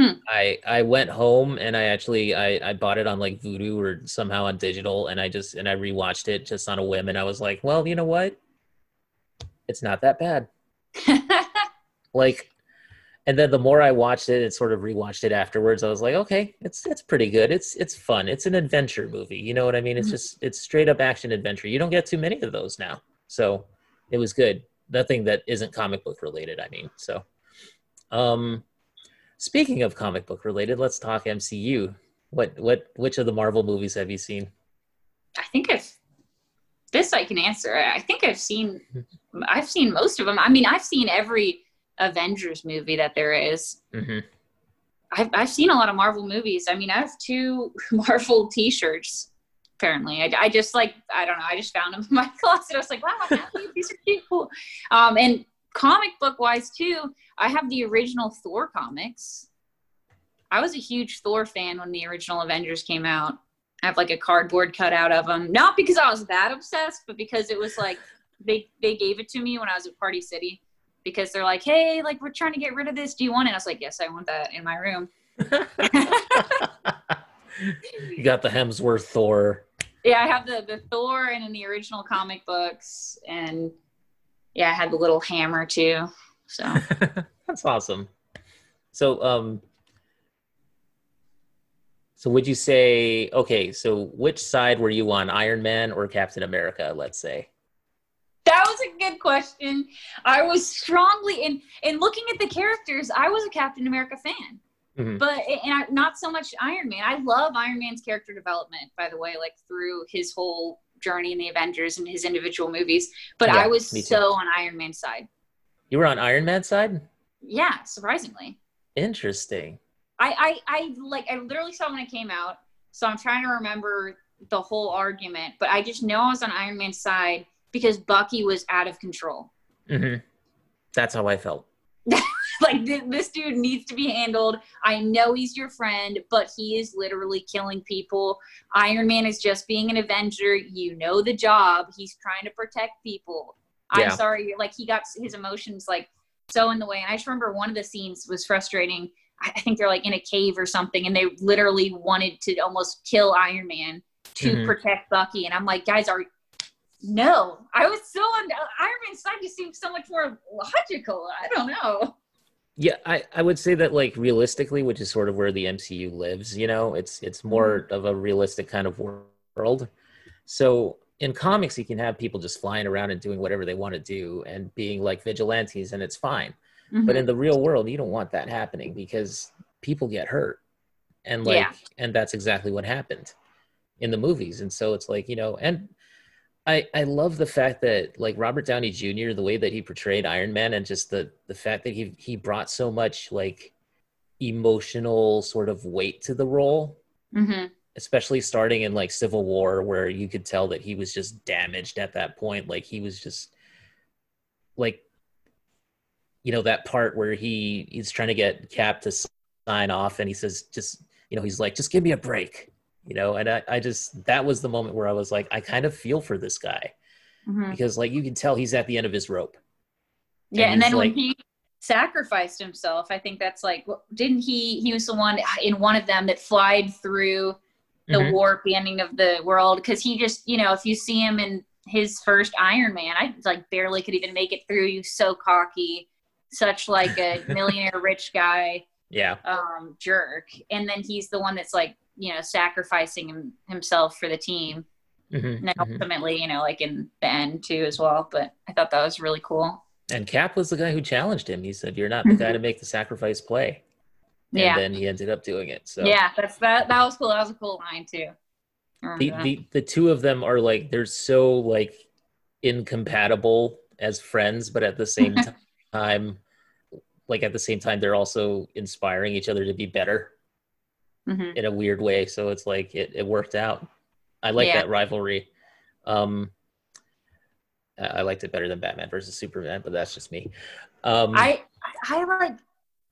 Hmm. I I went home and I actually I, I bought it on like Vudu or somehow on digital and I just and I rewatched it just on a whim and I was like, well, you know what? It's not that bad. like and then the more I watched it and sort of rewatched it afterwards, I was like, okay, it's it's pretty good. It's it's fun. It's an adventure movie. You know what I mean? It's mm-hmm. just it's straight up action adventure. You don't get too many of those now. So it was good. Nothing that isn't comic book related, I mean. So um speaking of comic book related, let's talk MCU. What what which of the Marvel movies have you seen? I think I've this I can answer. I think I've seen I've seen most of them. I mean, I've seen every Avengers movie that there is. Mm-hmm. I've I've seen a lot of Marvel movies. I mean, I have two Marvel T-shirts. Apparently, I, I just like I don't know. I just found them in my closet. I was like, wow, these are cute, cool. Um, and comic book wise too, I have the original Thor comics. I was a huge Thor fan when the original Avengers came out. I have like a cardboard cutout of them, not because I was that obsessed, but because it was like they they gave it to me when I was at Party City because they're like, hey, like we're trying to get rid of this. Do you want it? I was like, yes, I want that in my room. you got the Hemsworth Thor. Yeah, I have the the Thor and in the original comic books, and yeah, I had the little hammer too. So that's awesome. So um, so would you say okay? So which side were you on, Iron Man or Captain America? Let's say that was a good question. I was strongly in in looking at the characters. I was a Captain America fan, mm-hmm. but and I, not so much Iron Man. I love Iron Man's character development, by the way, like through his whole journey in the Avengers and his individual movies. But yeah, I was so on Iron Man's side. You were on Iron Man's side. Yeah, surprisingly. Interesting. I I, I like I literally saw when it came out, so I'm trying to remember the whole argument, but I just know I was on Iron Man's side because Bucky was out of control. Mm-hmm. That's how I felt. like th- this dude needs to be handled. I know he's your friend, but he is literally killing people. Iron Man is just being an Avenger. You know the job. He's trying to protect people. Yeah. I'm sorry, like he got his emotions like so in the way. And I just remember one of the scenes was frustrating. I think they're like in a cave or something, and they literally wanted to almost kill Iron Man to mm-hmm. protect Bucky. And I'm like, guys, are no, I was so on Iron Man's side just seems so much more logical. I don't know. Yeah, I, I would say that like realistically, which is sort of where the MCU lives, you know, it's it's more mm-hmm. of a realistic kind of world. So in comics, you can have people just flying around and doing whatever they want to do and being like vigilantes, and it's fine. Mm-hmm. But in the real world, you don't want that happening because people get hurt, and like, yeah. and that's exactly what happened in the movies. And so it's like you know, and I, I love the fact that like Robert Downey Jr. the way that he portrayed Iron Man and just the the fact that he he brought so much like emotional sort of weight to the role hmm especially starting in like Civil War, where you could tell that he was just damaged at that point. Like he was just like, you know, that part where he he's trying to get Cap to sign off, and he says, "Just you know," he's like, "Just give me a break," you know. And I, I just that was the moment where I was like, I kind of feel for this guy hmm because like you can tell he's at the end of his rope. Yeah, and, he's then when he sacrificed himself, I think that's like, didn't he? He was the one in one of them that flied through the Mhm. warp, the ending of the world, because he just, you know, if you see him in his first Iron Man, I like barely could even make it through. you so cocky, such like a millionaire rich guy Yeah, um, jerk, and then he's the one that's like, you know, sacrificing him, himself for the team. Mhm, And mhm. ultimately, you know, like in the end too as well. But I thought that was really cool. and Cap was the guy who challenged him. He said, "You're not the guy to make the sacrifice play," and Yeah. then he ended up doing it. So Yeah, that's that. That was cool. That was a cool line too. The, that. the the two of them are like they're so like incompatible as friends but at the same time like at the same time they're also inspiring each other to be better Mhm. in a weird way so it's like it, it worked out i like Yeah. that rivalry um I liked it better than Batman versus Superman, but that's just me. Um, I I like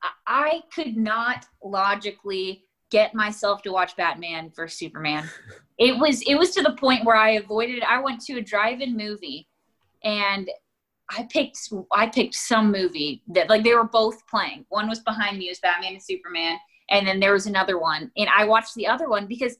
I- I could not logically get myself to watch Batman versus Superman. It was it was to the point where I avoided. I went to a drive-in movie, and I picked I picked some movie that like they were both playing. One was behind me, it was Batman and Superman, and then there was another one, and I watched the other one because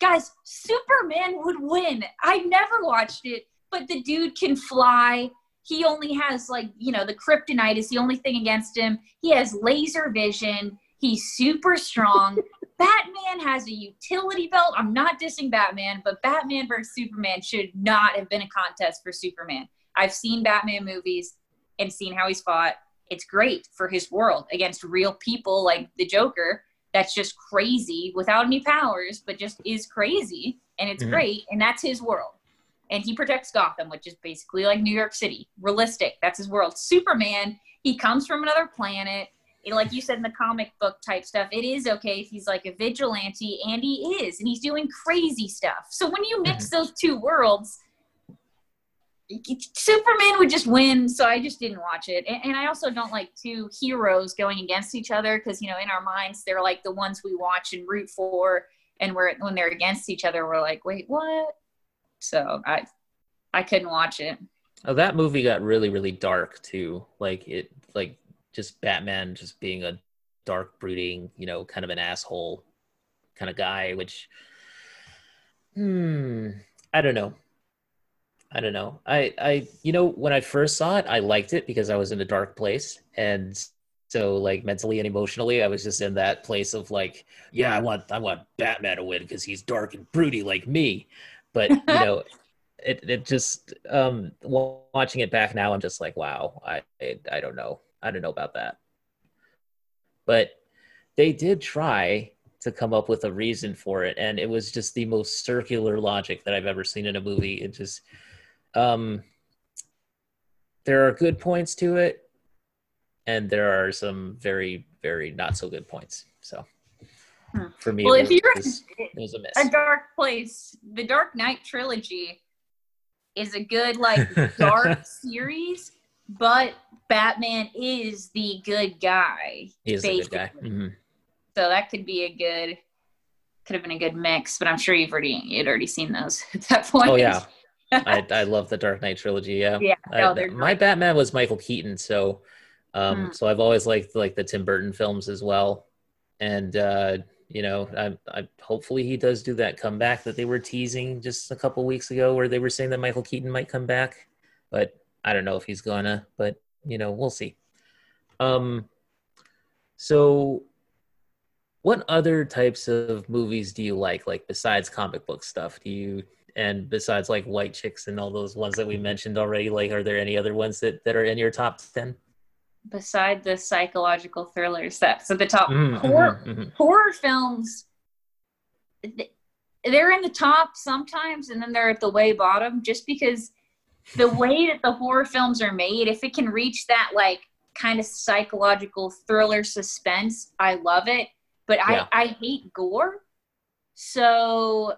guys, Superman would win. I never watched it, but the dude can fly. He only has like, you know, the kryptonite is the only thing against him. He has laser vision. He's super strong. Batman has a utility belt. I'm not dissing Batman, but Batman versus Superman should not have been a contest for Superman. I've seen Batman movies and seen how he's fought. It's great for his world against real people like the Joker that's just crazy without any powers, but just is crazy. And it's Mhm. great. And that's his world. And he protects Gotham, which is basically like New York City. Realistic. That's his world. Superman, he comes from another planet. And like you said in the comic book type stuff, it is okay if he's like a vigilante, and he is, and he's doing crazy stuff. So when you mix those two worlds, Superman would just win, so I just didn't watch it. And, and I also don't like two heroes going against each other because you know in our minds they're like the ones we watch and root for, and we're when they're against each other, we're like, wait, what? So I, I couldn't watch it. Oh, that movie got really, really dark too. Like it, like just Batman just being a dark, brooding, you know, kind of an asshole kind of guy. Which, hmm, I don't know. I don't know. I, I, you know, when I first saw it, I liked it because I was in a dark place, and so like mentally and emotionally, I was just in that place of like, yeah, I want, I want Batman to win because he's dark and broody like me. But you know, it it just um watching it back now i'm just like wow I, I i don't know. I don't know about that. But they did try to come up with a reason for it. And it was just the most circular logic that i've ever seen in a movie. It just um there are good points to it and there are some very very not so good points so Hmm. for me Well, it if you're was, was a miss a dark place, the Dark Knight trilogy is a good like dark series, but Batman is the good guy. he is a good guy basically. Mhm. So that could be a good could have been a good mix, but I'm sure you've already you'd already seen those at that point. Oh yeah, I I love the Dark Knight trilogy. Yeah, Yeah, no, they're my. Batman was Michael Keaton, so um, Hmm. so I've always liked like the Tim Burton films as well, and uh, you know, I, I hopefully he does do that comeback that they were teasing just a couple weeks ago, where they were saying that Michael Keaton might come back, but I don't know if he's gonna, but you know, we'll see. Um, so what other types of movies do you like like besides comic book stuff do you and besides like white chicks and all those ones that we mentioned already like are there any other ones that that are in your top 10 Beside the psychological thrillers, that's at the top. Mhm, horror, mhm, mhm. horror films, they're in the top sometimes, and then they're at the way bottom, just because the way that the horror films are made, if it can reach that like kind of psychological thriller suspense, I love it. But Yeah. I, I hate gore. So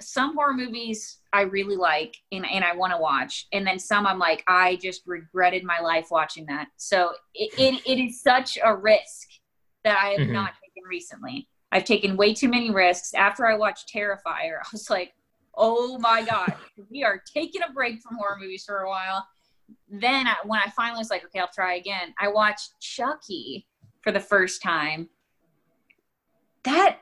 some horror movies I really like and, and I want to watch. And then some I'm like, I just regretted my life watching that. So it, it, it is such a risk that I have mm-hmm. not taken recently. I've taken way too many risks. After I watched Terrifier, I was like, oh my God, we are taking a break from horror movies for a while. Then I, when I finally was like, okay, I'll try again, I watched Chucky for the first time. That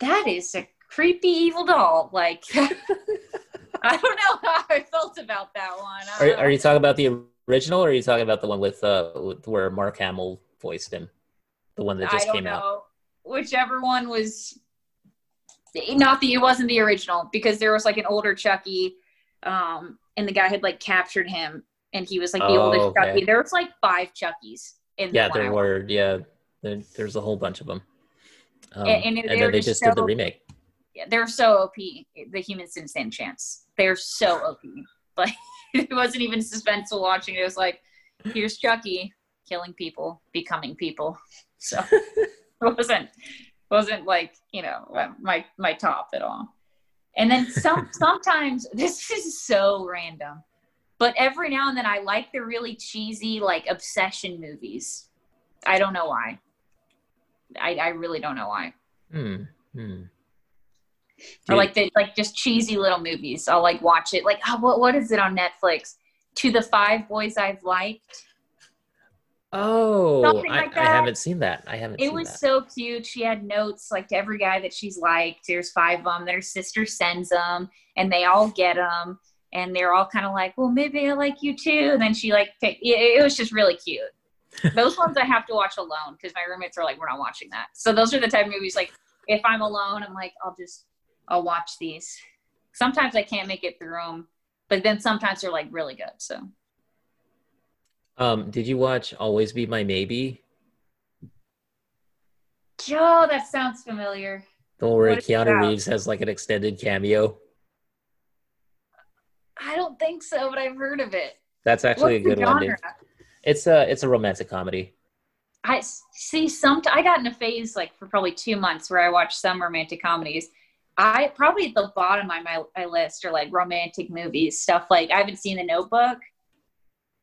that is a creepy evil doll. Like I don't know how I felt about that one. Are, are, you talking about the original or are you talking about the one with uh with, where Mark Hamill voiced him? The one that just came know. out. Whichever one was not the it wasn't the original because there was like an older Chucky, um, and the guy had like captured him and he was like the oh, oldest okay. Chucky. There was like five Chuckies in Yeah, there were, yeah. There, there's a whole bunch of them. Um, and, and, and then they just so, did the remake. They're so OP. The humans didn't stand a chance. They're so OP. Like it wasn't even suspenseful watching. It was like, here's Chucky killing people, becoming people. So it wasn't wasn't like you know my my top at all. And then some sometimes this is so random, but every now and then I like the really cheesy like obsession movies. I don't know why. I, I really don't know why. Hmm. Hmm. Or like the like just cheesy little movies. I'll like watch it. Like oh, what what is it on Netflix? To the five boys I've liked. Oh, like I, I, haven't seen that. I haven't. It was that. so cute. She had notes like to every guy that she's liked. There's five of them. That her sister sends them, and they all get them, and they're all kind of like, "Well, maybe I like you too." And then she like picked. It, it was just really cute. those ones I have to watch alone because my roommates are like, "We're not watching that." So those are the type of movies like if I'm alone, I'm like, I'll just I'll watch these. Sometimes I can't make it through them, but then sometimes they're like really good. So um, did you watch Always Be My Maybe? Joe, that sounds familiar. Don't worry, Keanu Reeves has like an extended cameo. I don't think so, but I've heard of it. That's actually What's a good one. It's a it's a romantic comedy. I see some. I got in a phase like for probably two months where I watched some romantic comedies. I probably at the bottom of my, my list are like romantic movies, stuff like I haven't seen The Notebook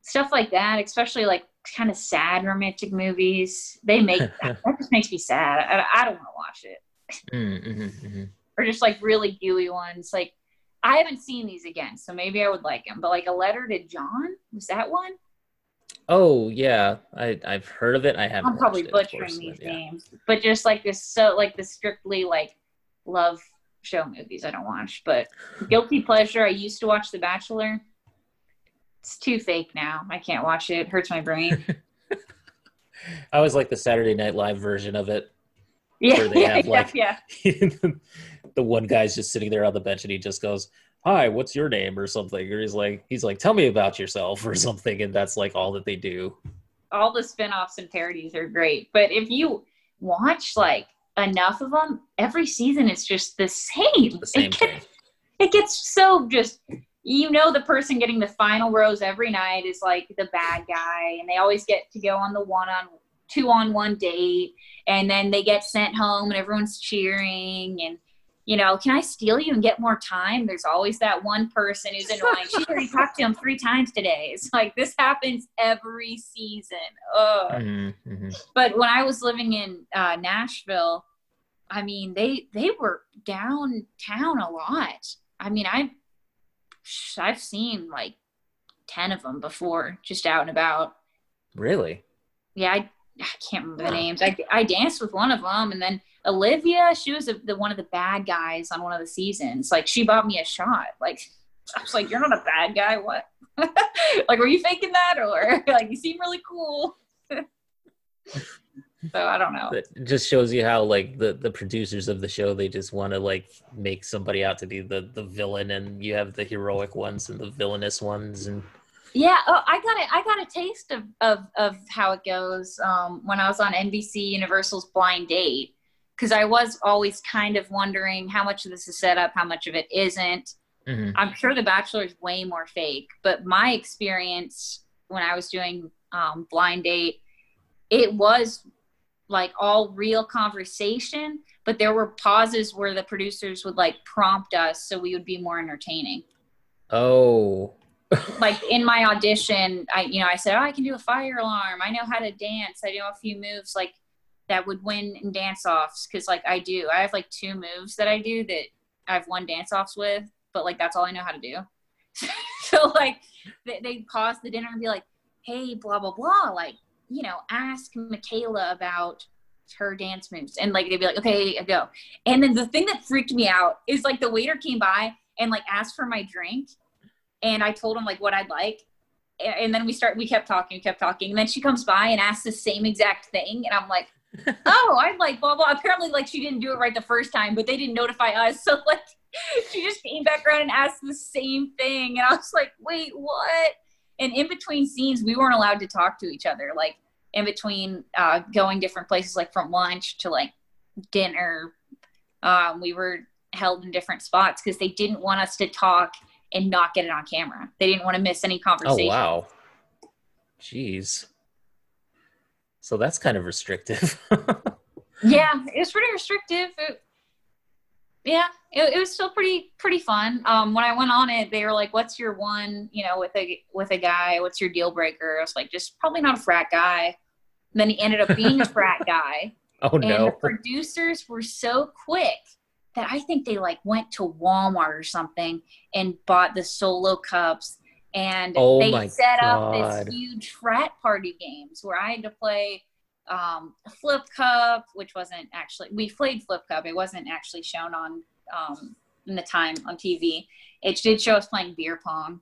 stuff like that, especially like kind of sad romantic movies. They make that just makes me sad. I, I don't want to watch it. Mm-hmm, mm-hmm. Or just like really gooey ones. Like I haven't seen these again, so maybe I would like them. But like a letter to John was that one? Oh yeah, I I've heard of it. I haven't. I'm probably butchering course, these but, yeah. names, but just like this, so like the strictly like love show movies I don't watch. But guilty pleasure, I used to watch The Bachelor it's too fake now. I can't watch it. it hurts my brain. I was like the Saturday Night Live version of it. Yeah, where they have like yeah, the one guy's just sitting there on the bench and he just goes, "Hi, what's your name?" or something, or he's like, he's like, "Tell me about yourself" or something, and that's like all that they do. All the spin-offs and parodies are great, but if you watch like enough of them, every season it's just the same. The same it. Gets, it gets so just you know the person getting the final rose every night is like the bad guy and they always get to go on the one on two on one date and then they get sent home and everyone's cheering and you know can i steal you and get more time there's always that one person who's annoying she already talked to him three times today it's like this happens every season Ugh. Mm-hmm, mm-hmm. but when i was living in uh, nashville i mean they they were downtown a lot i mean i I've seen like 10 of them before, just out and about. Really? Yeah, I, I can't remember the names. I, I danced with one of them, and then Olivia, she was a, the one of the bad guys on one of the seasons. Like, she bought me a shot. Like, I was like, "You're not a bad guy. What? like, were you faking that, or like you seem really cool?" so I don't know. It just shows you how like the the producers of the show they just want to like make somebody out to be the the villain, and you have the heroic ones and the villainous ones, and yeah, oh, I got it. I got a taste of of of how it goes um, when I was on NBC Universal's Blind Date because I was always kind of wondering how much of this is set up, how much of it isn't. Mm-hmm. I'm sure The Bachelor is way more fake, but my experience when I was doing um, Blind Date, it was like all real conversation, but there were pauses where the producers would like prompt us so we would be more entertaining. Oh. like in my audition, I you know, I said, "Oh, I can do a fire alarm. I know how to dance. I know a few moves like that would win in dance offs cuz like I do. I have like two moves that I do that I've won dance offs with, but like that's all I know how to do. so like they, they pause the dinner and be like, "Hey, blah blah blah, like you know, ask Michaela about her dance moves. And like they'd be like, okay, go. And then the thing that freaked me out is like the waiter came by and like asked for my drink. And I told him like what I'd like. And then we start, we kept talking, kept talking. And then she comes by and asks the same exact thing. And I'm like, oh, I'm like blah, blah. Apparently, like she didn't do it right the first time, but they didn't notify us. So like she just came back around and asked the same thing. And I was like, wait, what? And in between scenes, we weren't allowed to talk to each other. Like in between uh, going different places, like from lunch to like dinner, um, we were held in different spots because they didn't want us to talk and not get it on camera. They didn't want to miss any conversation. Oh wow, jeez. So that's kind of restrictive. yeah, it was pretty restrictive. It, yeah, it, it, was still pretty pretty fun. Um, when I went on it, they were like, "What's your one? You know, with a with a guy, what's your deal breaker?" I was like, "Just probably not a frat guy." And then he ended up being a frat guy. Oh and no! The producers were so quick that I think they like went to Walmart or something and bought the solo cups and oh they set God. up this huge frat party games where I had to play um, Flip Cup, which wasn't actually we played Flip Cup. It wasn't actually shown on um, in the time on TV. It did show us playing beer pong.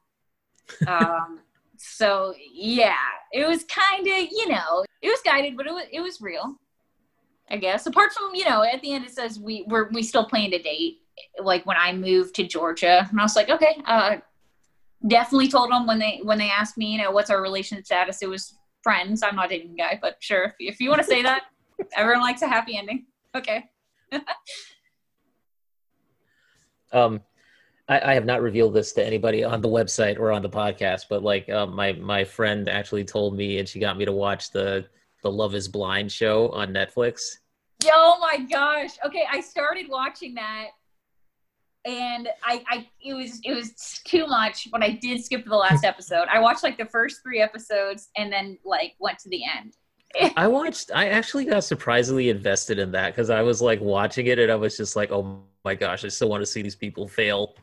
Um, so yeah, it was kind of you know it was guided, but it was it was real. I guess apart from you know at the end it says we we're we still planned to date like when I moved to Georgia and I was like okay uh, definitely told them when they when they asked me you know what's our relationship status it was friends. I'm not dating guy, but sure, if, if you want to say that, everyone likes a happy ending. Okay. um, I, I, have not revealed this to anybody on the website or on the podcast, but like um, my my friend actually told me, and she got me to watch the the Love Is Blind show on Netflix. Oh my gosh! Okay, I started watching that and I, I it was it was too much but i did skip the last episode. I watched like the first three episodes and then like went to the end. I watched i actually got surprisingly invested in that because i was like watching it and i was just like oh my gosh i still want to see these people fail.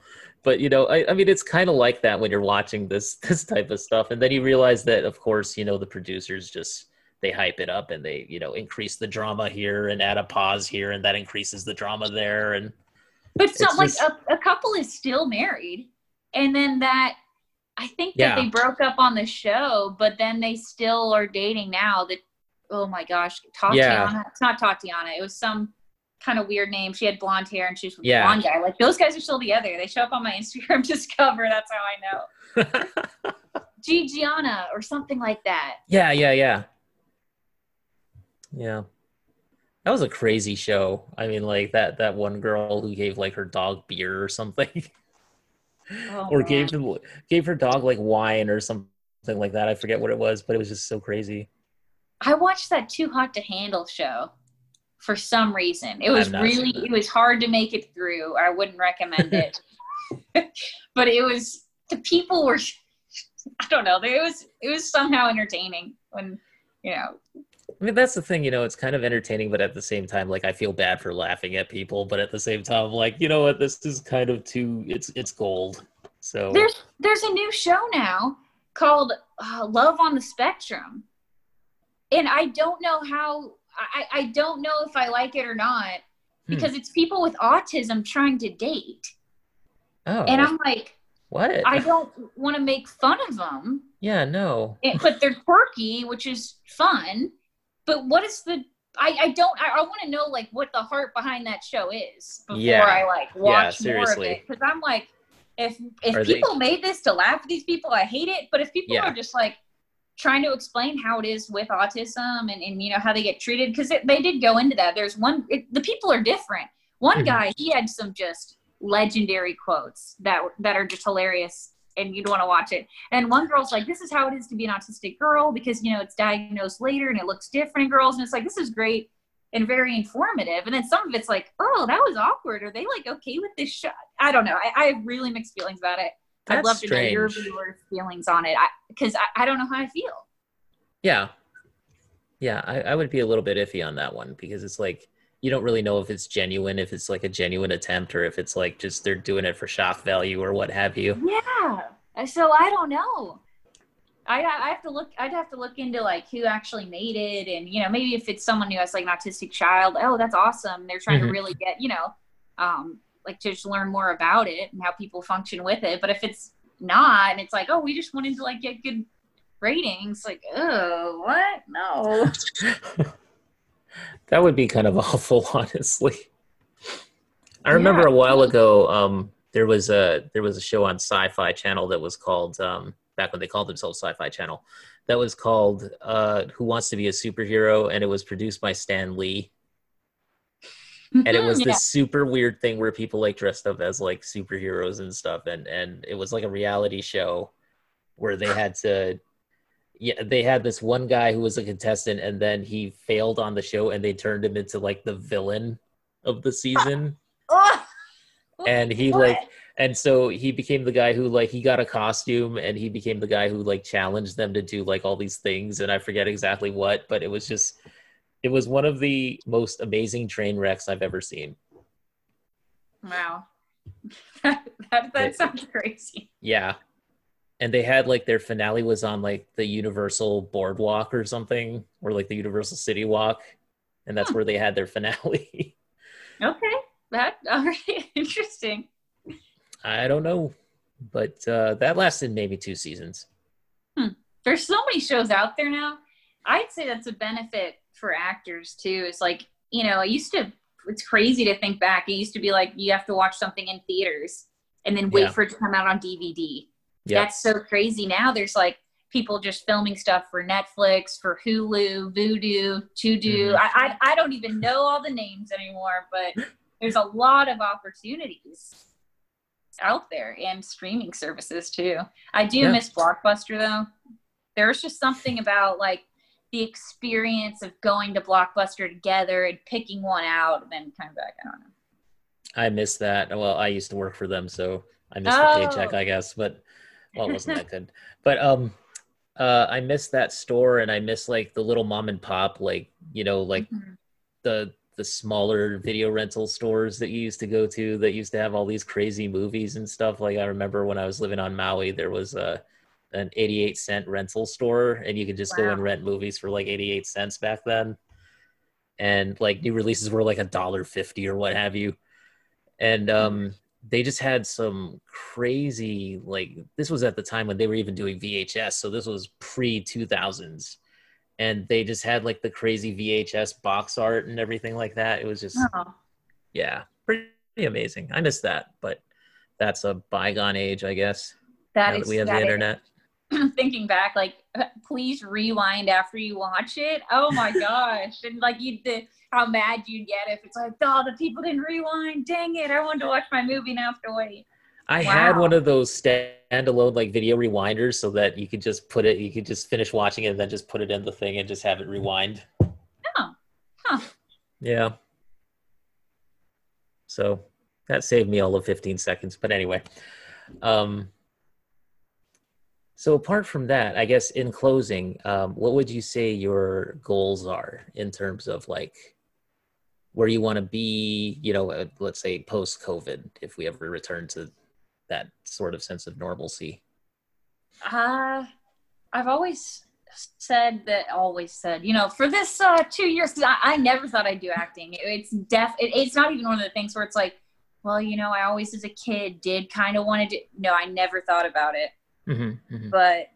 But you know i, I mean it's kind of like that when you're watching this this type of stuff. And then you realize that of course you know the producers just they hype it up and they you know increase the drama here and add a pause here and that increases the drama there and but it's, not just, like a, a, couple is still married, and then that I think that yeah. they broke up on the show, but then they still are dating now. That oh my gosh, Tatiana. Yeah. It's not Tatiana. It was some kind of weird name. She had blonde hair and she was with yeah. blonde guy. Like those guys are still together. They show up on my Instagram Discover. That's how I know. Gigiana or something like that. Yeah, yeah, yeah. Yeah. That was a crazy show. I mean, like that that one girl who gave like her dog beer or something, oh, or man. gave him, gave her dog like wine or something like that. I forget what it was, but it was just so crazy. I watched that Too Hot to Handle show for some reason. It was really it was hard to make it through. I wouldn't recommend it, but it was the people were. I don't know. It was it was somehow entertaining when you know I mean, that's the thing, you know, it's kind of entertaining, but at the same time, like I feel bad for laughing at people, but at the same time, like, you know what, this is kind of too it's it's gold. So there's there's a new show now called uh, Love on the Spectrum. And I don't know how I, I don't know if I like it or not hmm. because hmm. it's people with autism trying to date. Oh. And I'm like, what? I don't want to make fun of them. Yeah, no. It, but they're quirky, which is fun but what is the I, I don't I, I want to know like what the heart behind that show is before yeah. I like watch yeah, more of it because I'm like if if are people they... made this to laugh at these people I hate it but if people yeah. are just like trying to explain how it is with autism and, and you know how they get treated because they did go into that there's one it, the people are different one mm-hmm. guy he had some just legendary quotes that that are just hilarious and you'd want to watch it. And one girl's like, "This is how it is to be an autistic girl because you know it's diagnosed later and it looks different in girls." And it's like, this is great and very informative. And then some of it's like, "Oh, that was awkward." Are they like okay with this shot? I don't know. I, I have really mixed feelings about it. That's I'd love strange. to know your viewers' feelings on it because I, I, I, don't know how I feel. Yeah, yeah, I, I would be a little bit iffy on that one because it's like you don't really know if it's genuine, if it's like a genuine attempt, or if it's like just they're doing it for shock value or what have you. Yeah. So I don't know. I I have to look. I'd have to look into like who actually made it, and you know maybe if it's someone who has like an autistic child, oh that's awesome. They're trying mm-hmm. to really get you know, um, like to just learn more about it and how people function with it. But if it's not, and it's like oh we just wanted to like get good ratings, like oh what no. That would be kind of awful, honestly. I remember yeah. a while ago, um, there was a there was a show on Sci-Fi Channel that was called um, back when they called themselves Sci-Fi Channel. That was called uh, "Who Wants to Be a Superhero," and it was produced by Stan Lee. and it was yeah. this super weird thing where people like dressed up as like superheroes and stuff, and and it was like a reality show where they had to yeah, they had this one guy who was a contestant, and then he failed on the show, and they turned him into like the villain of the season. and he what? like, and so he became the guy who like he got a costume, and he became the guy who like challenged them to do like all these things, and I forget exactly what, but it was just, it was one of the most amazing train wrecks I've ever seen. Wow, that that, that sounds crazy. Yeah, and they had like their finale was on like the Universal Boardwalk or something, or like the Universal City Walk, and that's huh. where they had their finale. okay, that all right, interesting. I don't know, but uh, that lasted maybe two seasons. Hmm. There's so many shows out there now. I'd say that's a benefit for actors too. It's like you know, I used to. It's crazy to think back. It used to be like you have to watch something in theaters and then wait yeah. for it to come out on DVD Yep. That's so crazy now. There's like people just filming stuff for Netflix, for Hulu, Vudu, Tudu. Mm-hmm. I, I, I don't even know all the names anymore, but there's a lot of opportunities out there and streaming services too. I do yeah. miss Blockbuster though. There's just something about like the experience of going to Blockbuster together and picking one out and then coming back. I don't know. I miss that. Well, I used to work for them, so I miss oh. the paycheck, I guess. But well, it wasn't that good. But um, uh, I miss that store, and I miss like the little mom and pop, like you know, like mm-hmm. the the smaller video rental stores that you used to go to that used to have all these crazy movies and stuff. Like I remember when I was living on Maui, there was a an 88 cent rental store, and you could just wow. go and rent movies for like 88 cents back then. And like new releases were like a dollar fifty or what have you. And um, they just had some crazy like this was at the time when they were even doing VHS, so this was pre 2000s, and they just had like the crazy VHS box art and everything like that. It was just oh. yeah, pretty amazing. I miss that, but that's a bygone age, I guess. That, is, that we have the internet. thinking back, like please rewind after you watch it. Oh my gosh! and like you, the how mad you'd get if it's like, oh, the people didn't rewind. Dang it! I wanted to watch my movie now. I have to wait. I wow. had one of those standalone like video rewinders so that you could just put it, you could just finish watching it and then just put it in the thing and just have it rewind. Oh, huh. Yeah. So that saved me all of 15 seconds. But anyway, um, so apart from that, I guess in closing, um, what would you say your goals are in terms of like where you want to be? You know, uh, let's say post COVID, if we ever return to that sort of sense of normalcy. Uh, I've always said that. Always said, you know, for this uh, two years, I, I never thought I'd do acting. It, it's def. It, it's not even one of the things where it's like, well, you know, I always as a kid did kind of want to do. No, I never thought about it Mm-hmm, mm-hmm. But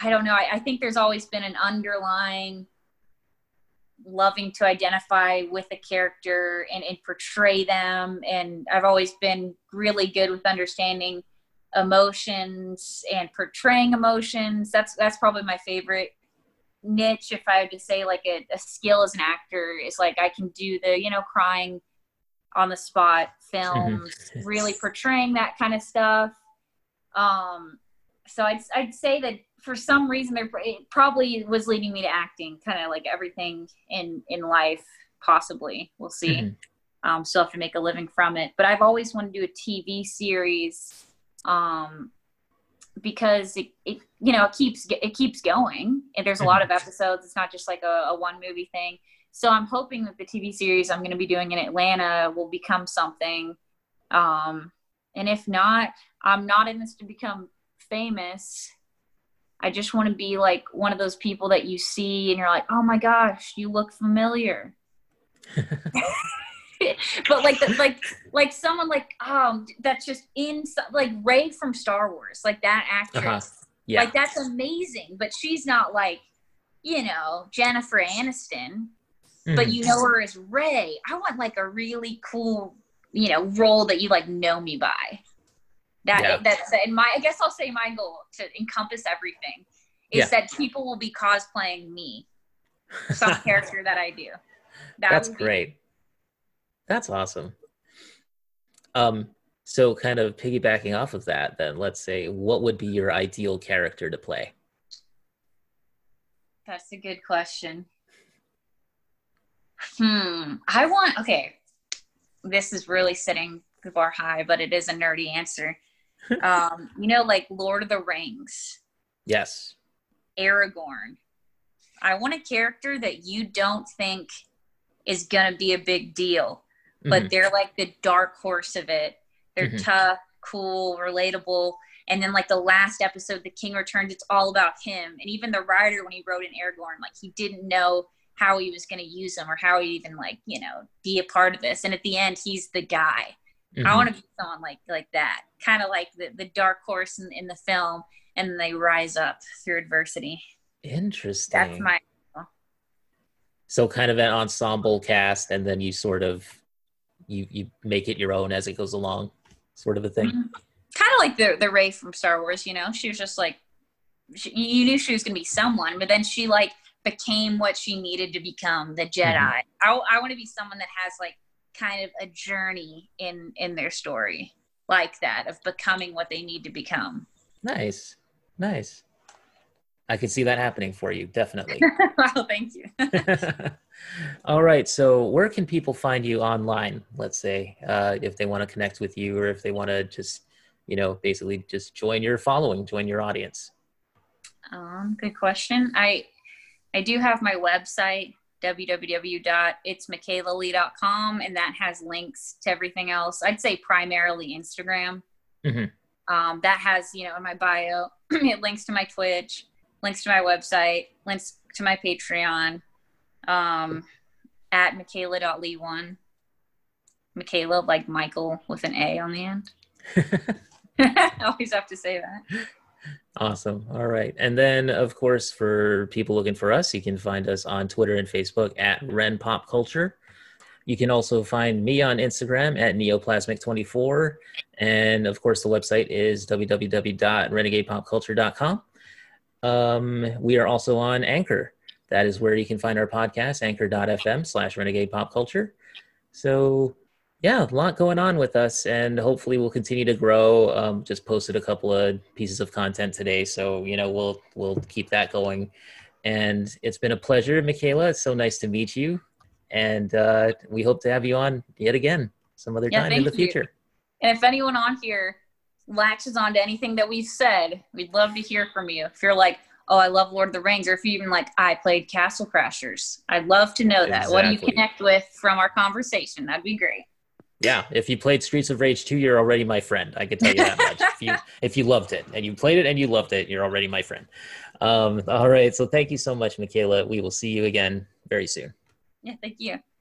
I don't know. I, I think there's always been an underlying loving to identify with a character and, and portray them. And I've always been really good with understanding emotions and portraying emotions. That's that's probably my favorite niche. If I had to say like a, a skill as an actor is like I can do the you know crying on the spot films, mm-hmm. really portraying that kind of stuff Um, so I'd I'd say that for some reason there it probably was leading me to acting, kind of like everything in in life. Possibly, we'll see. Mm-hmm. Um, still have to make a living from it, but I've always wanted to do a TV series. Um, because it, it you know it keeps it keeps going and there's a lot of mm-hmm. episodes it's not just like a, a one movie thing so i'm hoping that the tv series i'm going to be doing in atlanta will become something um and if not i'm not in this to become famous i just want to be like one of those people that you see and you're like oh my gosh you look familiar but like the, like like someone like um that's just in like Rey from Star Wars, like that actress. Uh-huh. Yeah. Like that's amazing, but she's not like, you know, Jennifer Aniston. Mm. But you know her as Rey. I want like a really cool, you know, role that you like know me by. That yeah. that's and my I guess I'll say my goal to encompass everything is yeah. that people will be cosplaying me, some character that I do. That that's great. That's awesome. Um, so kind of piggybacking off of that, then let's say, what would be your ideal character to play? That's a good question. Hmm. I want okay. This is really setting the bar high, but it is a nerdy answer. um, you know, like Lord of the Rings. Yes. Aragorn. I want a character that you don't think is gonna be a big deal but mm-hmm. they're like the dark horse of it. They're mm-hmm. tough, cool, relatable. And then like the last episode, The King Returns, it's all about him. And even the writer, when he wrote in Aragorn, like he didn't know how he was going to use him or how he even like you know be a part of this. And at the end, he's the guy. Mm-hmm. I want to be someone like like that, kind of like the the dark horse in, in the film, and they rise up through adversity. Interesting. That's my. So kind of an ensemble cast, and then you sort of you you make it your own as it goes along, sort of a thing. Mm-hmm. Kind of like the the Rey from Star Wars, you know. She was just like, she, you knew she was gonna be someone, but then she like became what she needed to become, the Jedi. Mm-hmm. I I want to be someone that has like kind of a journey in in their story like that of becoming what they need to become. Nice, nice. I can see that happening for you, definitely. well, thank you. All right. So, where can people find you online? Let's say uh, if they want to connect with you, or if they want to just, you know, basically just join your following, join your audience. Um, good question. I I do have my website www.itsmichaelalee.com, and that has links to everything else. I'd say primarily Instagram. Mm-hmm. Um, that has, you know, in my bio, it links to my Twitch, links to my website, links to my Patreon um, at Michaela.lee1. Michaela, like Michael with an A on the end. I always have to say that. Awesome. All right. And then, of course, for people looking for us, you can find us on Twitter and Facebook at Ren Pop Culture. You can also find me on Instagram at Neoplasmic24. And of course, the website is www.renegadepopculture.com. Um, we are also on Anchor. That is where you can find our podcast, anchor.fm slash renegade pop culture. So, yeah, a lot going on with us, and hopefully we'll continue to grow. Um, just posted a couple of pieces of content today, so you know we'll we'll keep that going. And it's been a pleasure, Michaela. It's so nice to meet you, and uh, we hope to have you on yet again some other yeah, time in the future. You. And if anyone on here latches on to anything that we've said, we'd love to hear from you. If you're like, oh, I love Lord of the Rings, or if you even like, I played Castle Crashers. I'd love to know that. Exactly. What do you connect with from our conversation? That'd be great. Yeah, if you played Streets of Rage 2, you're already my friend. I can tell you that much. if you if you loved it and you played it and you loved it, you're already my friend. Um, all right, so thank you so much, Michaela. We will see you again very soon. Yeah, thank you.